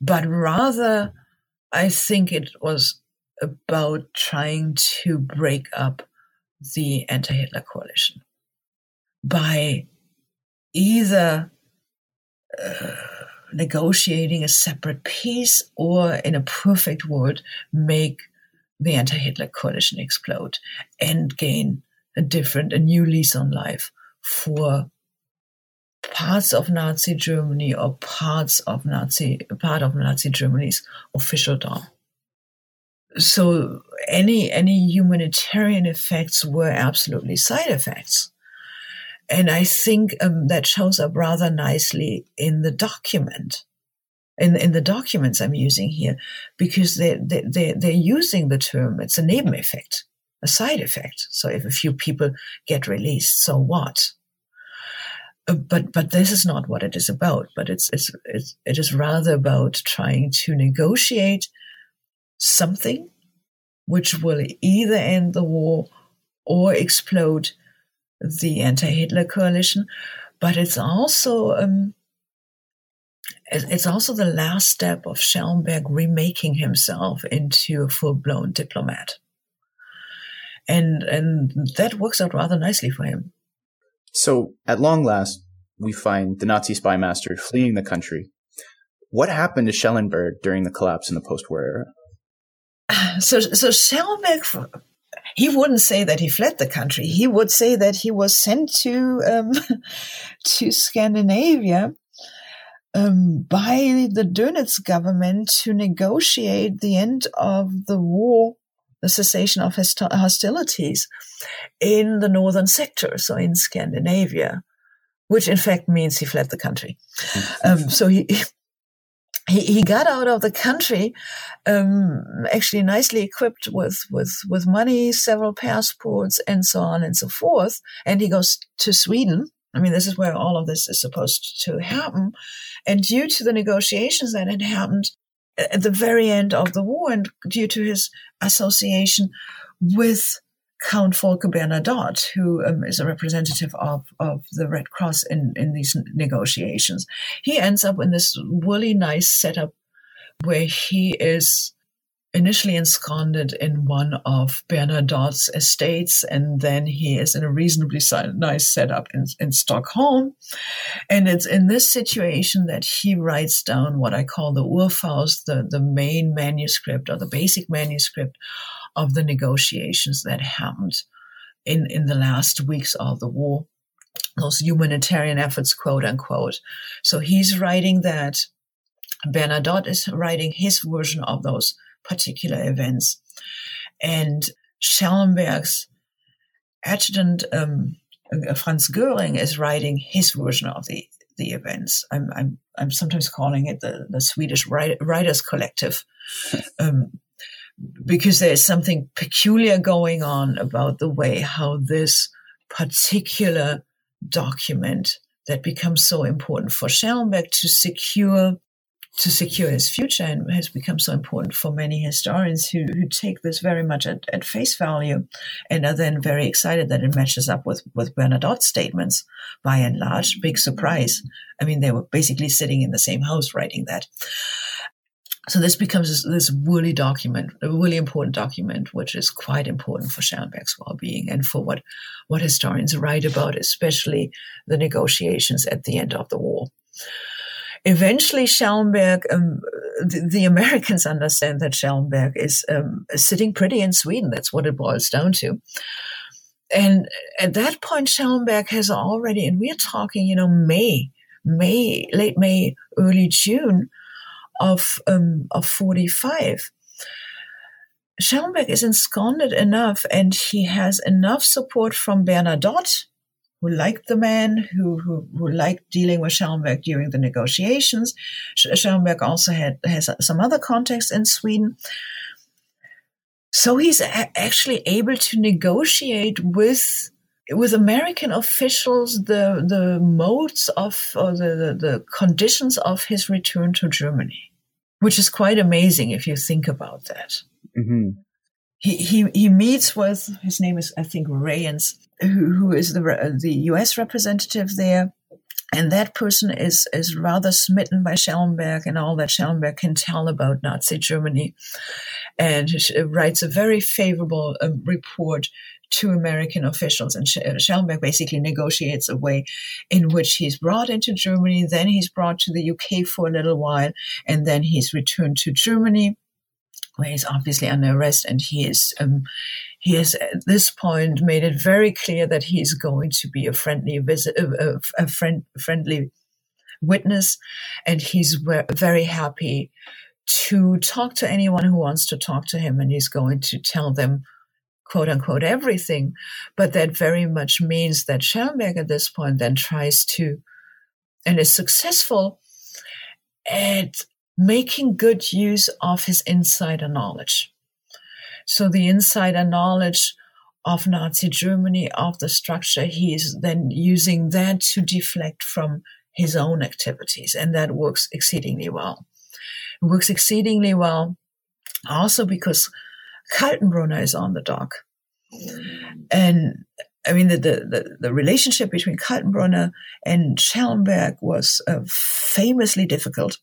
But rather, I think it was about trying to break up the anti Hitler coalition by either uh, negotiating a separate peace or, in a perfect world, make the anti Hitler coalition explode and gain a different, a new lease on life for parts of Nazi Germany or parts of Nazi part of Nazi Germany's official dom. So any any humanitarian effects were absolutely side effects. And I think um, that shows up rather nicely in the document, in, in the documents I'm using here, because they, they, they, they're using the term, it's a Nebeneffekt, a side effect. So if a few people get released, so what? Uh, but but this is not what it is about. But it's it's, it's it is rather about trying to negotiate something which will either end the war or explode the anti-Hitler coalition. But it's also um, it's also the last step of Schellenberg remaking himself into a full-blown diplomat, and and that works out rather nicely for him. So, at long last, we find the Nazi spy master fleeing the country. What happened to Schellenberg during the collapse in the post-war era? So, so Schellenberg, he wouldn't say that he fled the country. He would say that he was sent to um, to Scandinavia um, by the Dönitz government to negotiate the end of the war, the cessation of hostilities in the northern sector, so in Scandinavia, which in fact means he fled the country. Um, so he, he he got out of the country, um, actually nicely equipped with with with money, several passports, and so on and so forth. And he goes to Sweden I mean, this is where all of this is supposed to happen. And due to the negotiations that had happened at the very end of the war and due to his association with Count Folke Bernadotte, who um, is a representative of, of the Red Cross in, in these negotiations, he ends up in this really nice setup where he is initially ensconced in one of Bernadotte's estates, and then he is in a reasonably nice setup in, in Stockholm. And it's in this situation that he writes down what I call the Urfaust, the, the main manuscript or the basic manuscript of the negotiations that happened in, in the last weeks of the war. Those humanitarian efforts, quote unquote. So he's writing that. Bernadotte is writing his version of those particular events. And Schellenberg's adjutant, um, uh, Franz Goering, is writing his version of the, the events. I'm, I'm, I'm sometimes calling it the, the Swedish Writers Collective. Um, because there's something peculiar going on about the way how this particular document that becomes so important for Schellenberg to secure to secure his future and has become so important for many historians who, who take this very much at, at face value and are then very excited that it matches up with, with Bernadotte's statements by and large. Big surprise. I mean, they were basically sitting in the same house writing that. So this becomes this, this really document, a really important document, which is quite important for Schellenberg's well-being and for what, what historians write about, especially the negotiations at the end of the war eventually Schellenberg, um, the, the, Americans understand that Schellenberg is um, sitting pretty in Sweden. That's what it boils down to. And at that point, Schellenberg has already, and we're talking, you know, May, May, late May, early June of um, of 45. Schellenberg is ensconced enough and he has enough support from Bernadotte who liked the man, who, who, who liked dealing with Schellenberg during the negotiations. Schellenberg also had has some other contacts in Sweden. So he's a- actually able to negotiate with with American officials the the modes of or the, the, the conditions of his return to Germany, which is quite amazing if you think about that. Mm-hmm he, he, he meets with, his name is, I think, Rayens, who, who is the, the US representative there. And that person is, is rather smitten by Schellenberg and all that Schellenberg can tell about Nazi Germany and writes a very favorable um, report to American officials. And Schellenberg basically negotiates a way in which he's brought into Germany, then he's brought to the UK for a little while, and then he's returned to Germany where he's obviously under arrest, and he is um, he has at this point made it very clear that he's going to be a friendly visit, a, a friend, friendly witness, and he's very happy to talk to anyone who wants to talk to him, and he's going to tell them quote unquote everything. But that very much means that Schellenberg at this point then tries to and is successful at making good use of his insider knowledge. So the insider knowledge of Nazi Germany, of the structure, he is then using that to deflect from his own activities. And that works exceedingly well. It works exceedingly well also because Kaltenbrunner is on the dock. And I mean, the, the, the, relationship between Kaltenbrunner and Schellenberg was uh, famously difficult.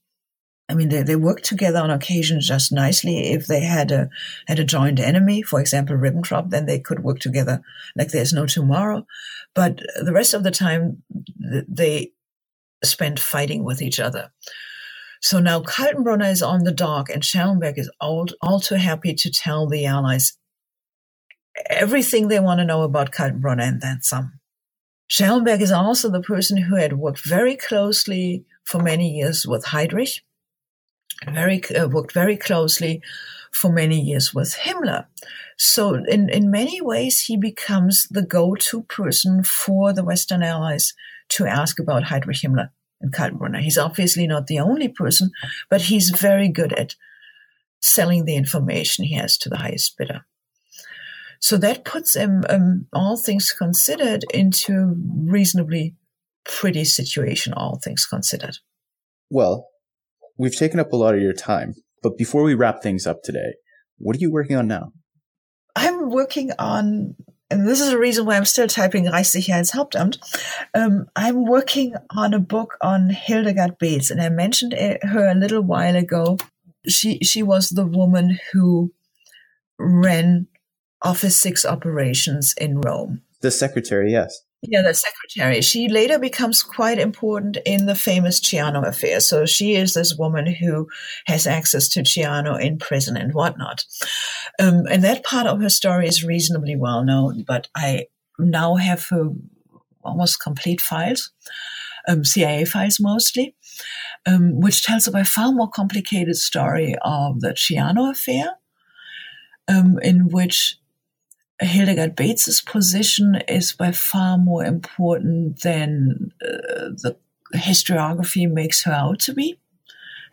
I mean, they, they worked together on occasion just nicely. If they had a had a joint enemy, for example, Ribbentrop, then they could work together like there's no tomorrow. But the rest of the time, they spent fighting with each other. So now Kaltenbrunner is on the dock, and Schellenberg is all, all too happy to tell the Allies everything they want to know about Kaltenbrunner and then some. Schellenberg is also the person who had worked very closely for many years with Heydrich very uh, worked very closely for many years with Himmler. So in, in many ways, he becomes the go-to person for the Western Allies to ask about Heinrich Himmler and Kaltenbrunner. He's obviously not the only person, but he's very good at selling the information he has to the highest bidder. So that puts him, um, all things considered, into reasonably pretty situation, all things considered. Well, we've taken up a lot of your time, but before we wrap things up today, what are you working on now? I'm working on, and this is the reason why I'm still typing Reichssicherheitshauptamt. Um, I'm working on a book on Hildegard Beetz, and I mentioned her a little while ago. She she was the woman who ran Office Six operations in Rome. The secretary, yes. Yeah, the secretary. She later becomes quite important in the famous Ciano affair. So she is this woman who has access to Ciano in prison and whatnot. Um, and that part of her story is reasonably well known, but I now have almost complete files, um, CIA files mostly, um, which tells a far more complicated story of the Ciano affair, um, in which Hildegard Beetz's position is by far more important than uh, the historiography makes her out to be,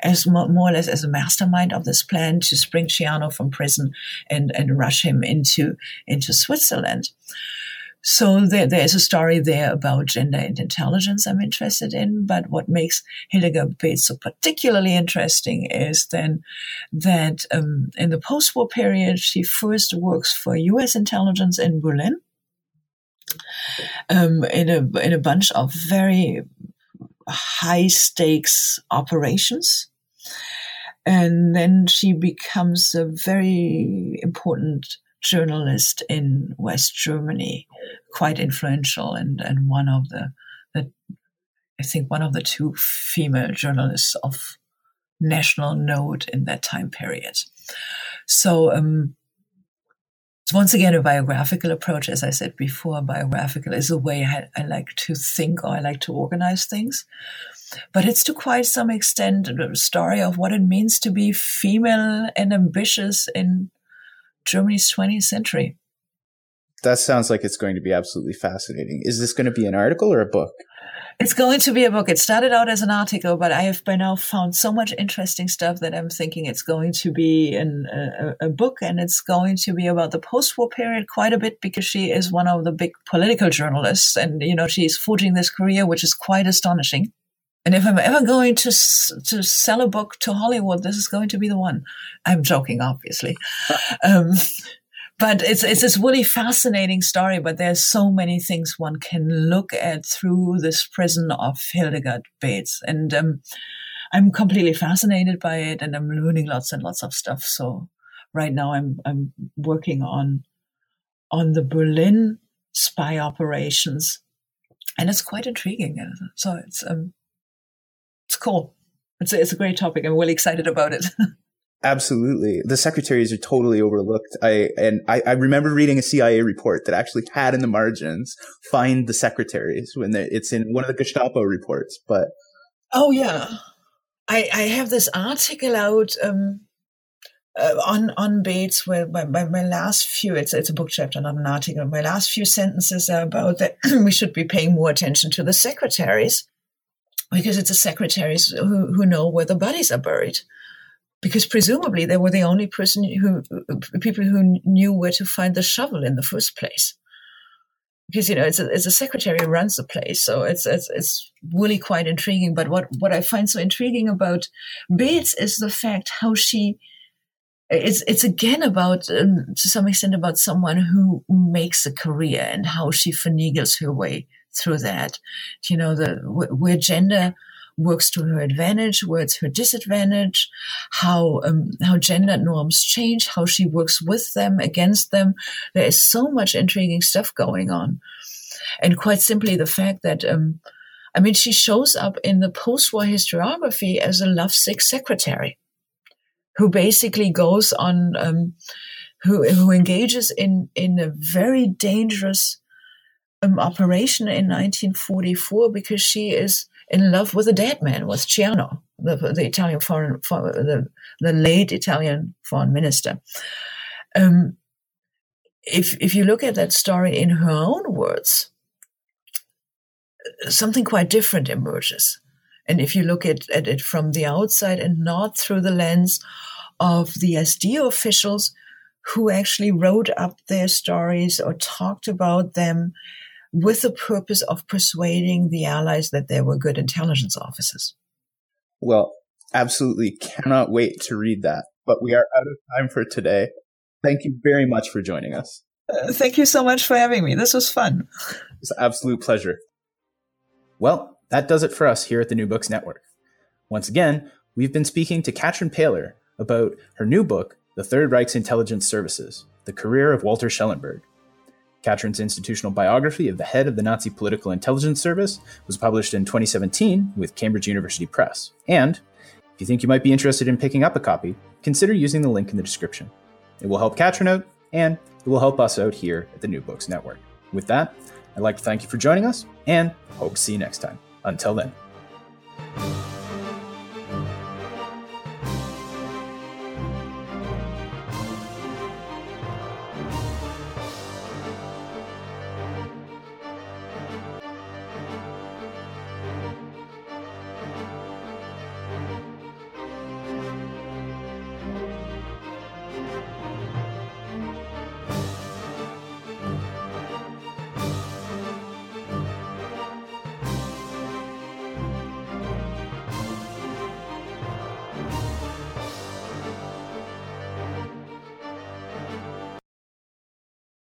as more, more, or less as a mastermind of this plan to spring Ciano from prison and, and rush him into, into Switzerland. So there, there's a story there about gender and intelligence I'm interested in. But what makes Hildegard Beetz so particularly interesting is then that um, in the post-war period, she first works for U.S. intelligence in Berlin. Um, in a in a bunch of very high stakes operations, and then she becomes a very important journalist in West Germany, quite influential and, and one of the, the, I think one of the two female journalists of national note in that time period. So, um, it's once again a biographical approach. As I said before, biographical is a way I, I like to think or I like to organize things. But it's to quite some extent a story of what it means to be female and ambitious in Germany's 20th century. That sounds like it's going to be absolutely fascinating. Is this going to be an article or a book? It's going to be a book. It started out as an article, but I have by now found so much interesting stuff that I'm thinking it's going to be an, a, a book and it's going to be about the post-war period quite a bit because she is one of the big political journalists and, you know, she's forging this career, which is quite astonishing. And if I'm ever going to to sell a book to Hollywood, this is going to be the one. I'm joking, obviously, um, but it's it's this really fascinating story. But there's so many things one can look at through this prison of Hildegard Beetz, and um, I'm completely fascinated by it, and I'm learning lots and lots of stuff. So right now, I'm I'm working on on the Berlin spy operations, and it's quite intriguing. So it's um it's cool. It's a, it's a great topic. I'm really excited about it. Absolutely. The secretaries are totally overlooked. I, and I, I, remember reading a CIA report that actually had in the margins, find the secretaries when it's in one of the Gestapo reports, but. Oh yeah. I, I have this article out, um, uh, on, on Beetz where my, my, my, last few, it's, it's a book chapter, not an article. My last few sentences are about that we should be paying more attention to the secretaries because it's the secretaries who, who know where the bodies are buried. Because presumably they were the only person who, people who knew where to find the shovel in the first place. Because, you know, it's a, it's a secretary who runs the place. So it's, it's, it's really quite intriguing. But what, what I find so intriguing about Beetz is the fact how she, it's it's again about um, to some extent about someone who makes a career and how she finagles her way through that. You know, the where gender works to her advantage, where it's her disadvantage, how um, how gender norms change, how she works with them, against them. There is so much intriguing stuff going on, and quite simply the fact that. Um, I mean, she shows up in the post-war historiography as a lovesick secretary, who basically goes on, um, who who engages in in a very dangerous um, operation in 1944 because she is in love with a dead man, with Ciano, the, the Italian foreign, the, the late Italian foreign minister. Um, if if you look at that story in her own words, something quite different emerges. And if you look at, at it from the outside and not through the lens of the SD officials who actually wrote up their stories or talked about them with the purpose of persuading the Allies that they were good intelligence officers. Well, absolutely cannot wait to read that. But we are out of time for today. Thank you very much for joining us. Uh, thank you so much for having me. This was fun. It's an absolute pleasure. Well, that does it for us here at the New Books Network. Once again, we've been speaking to Katrin Paehler about her new book, The Third Reich's Intelligence Services The Career of Walter Schellenberg. Katrin's institutional biography of the head of the Nazi Political Intelligence Service was published in 2017 with Cambridge University Press. And if you think you might be interested in picking up a copy, consider using the link in the description. It will help Katrin out, and it will help us out here at the New Books Network. With that, I'd like to thank you for joining us, and hope to see you next time. Until then.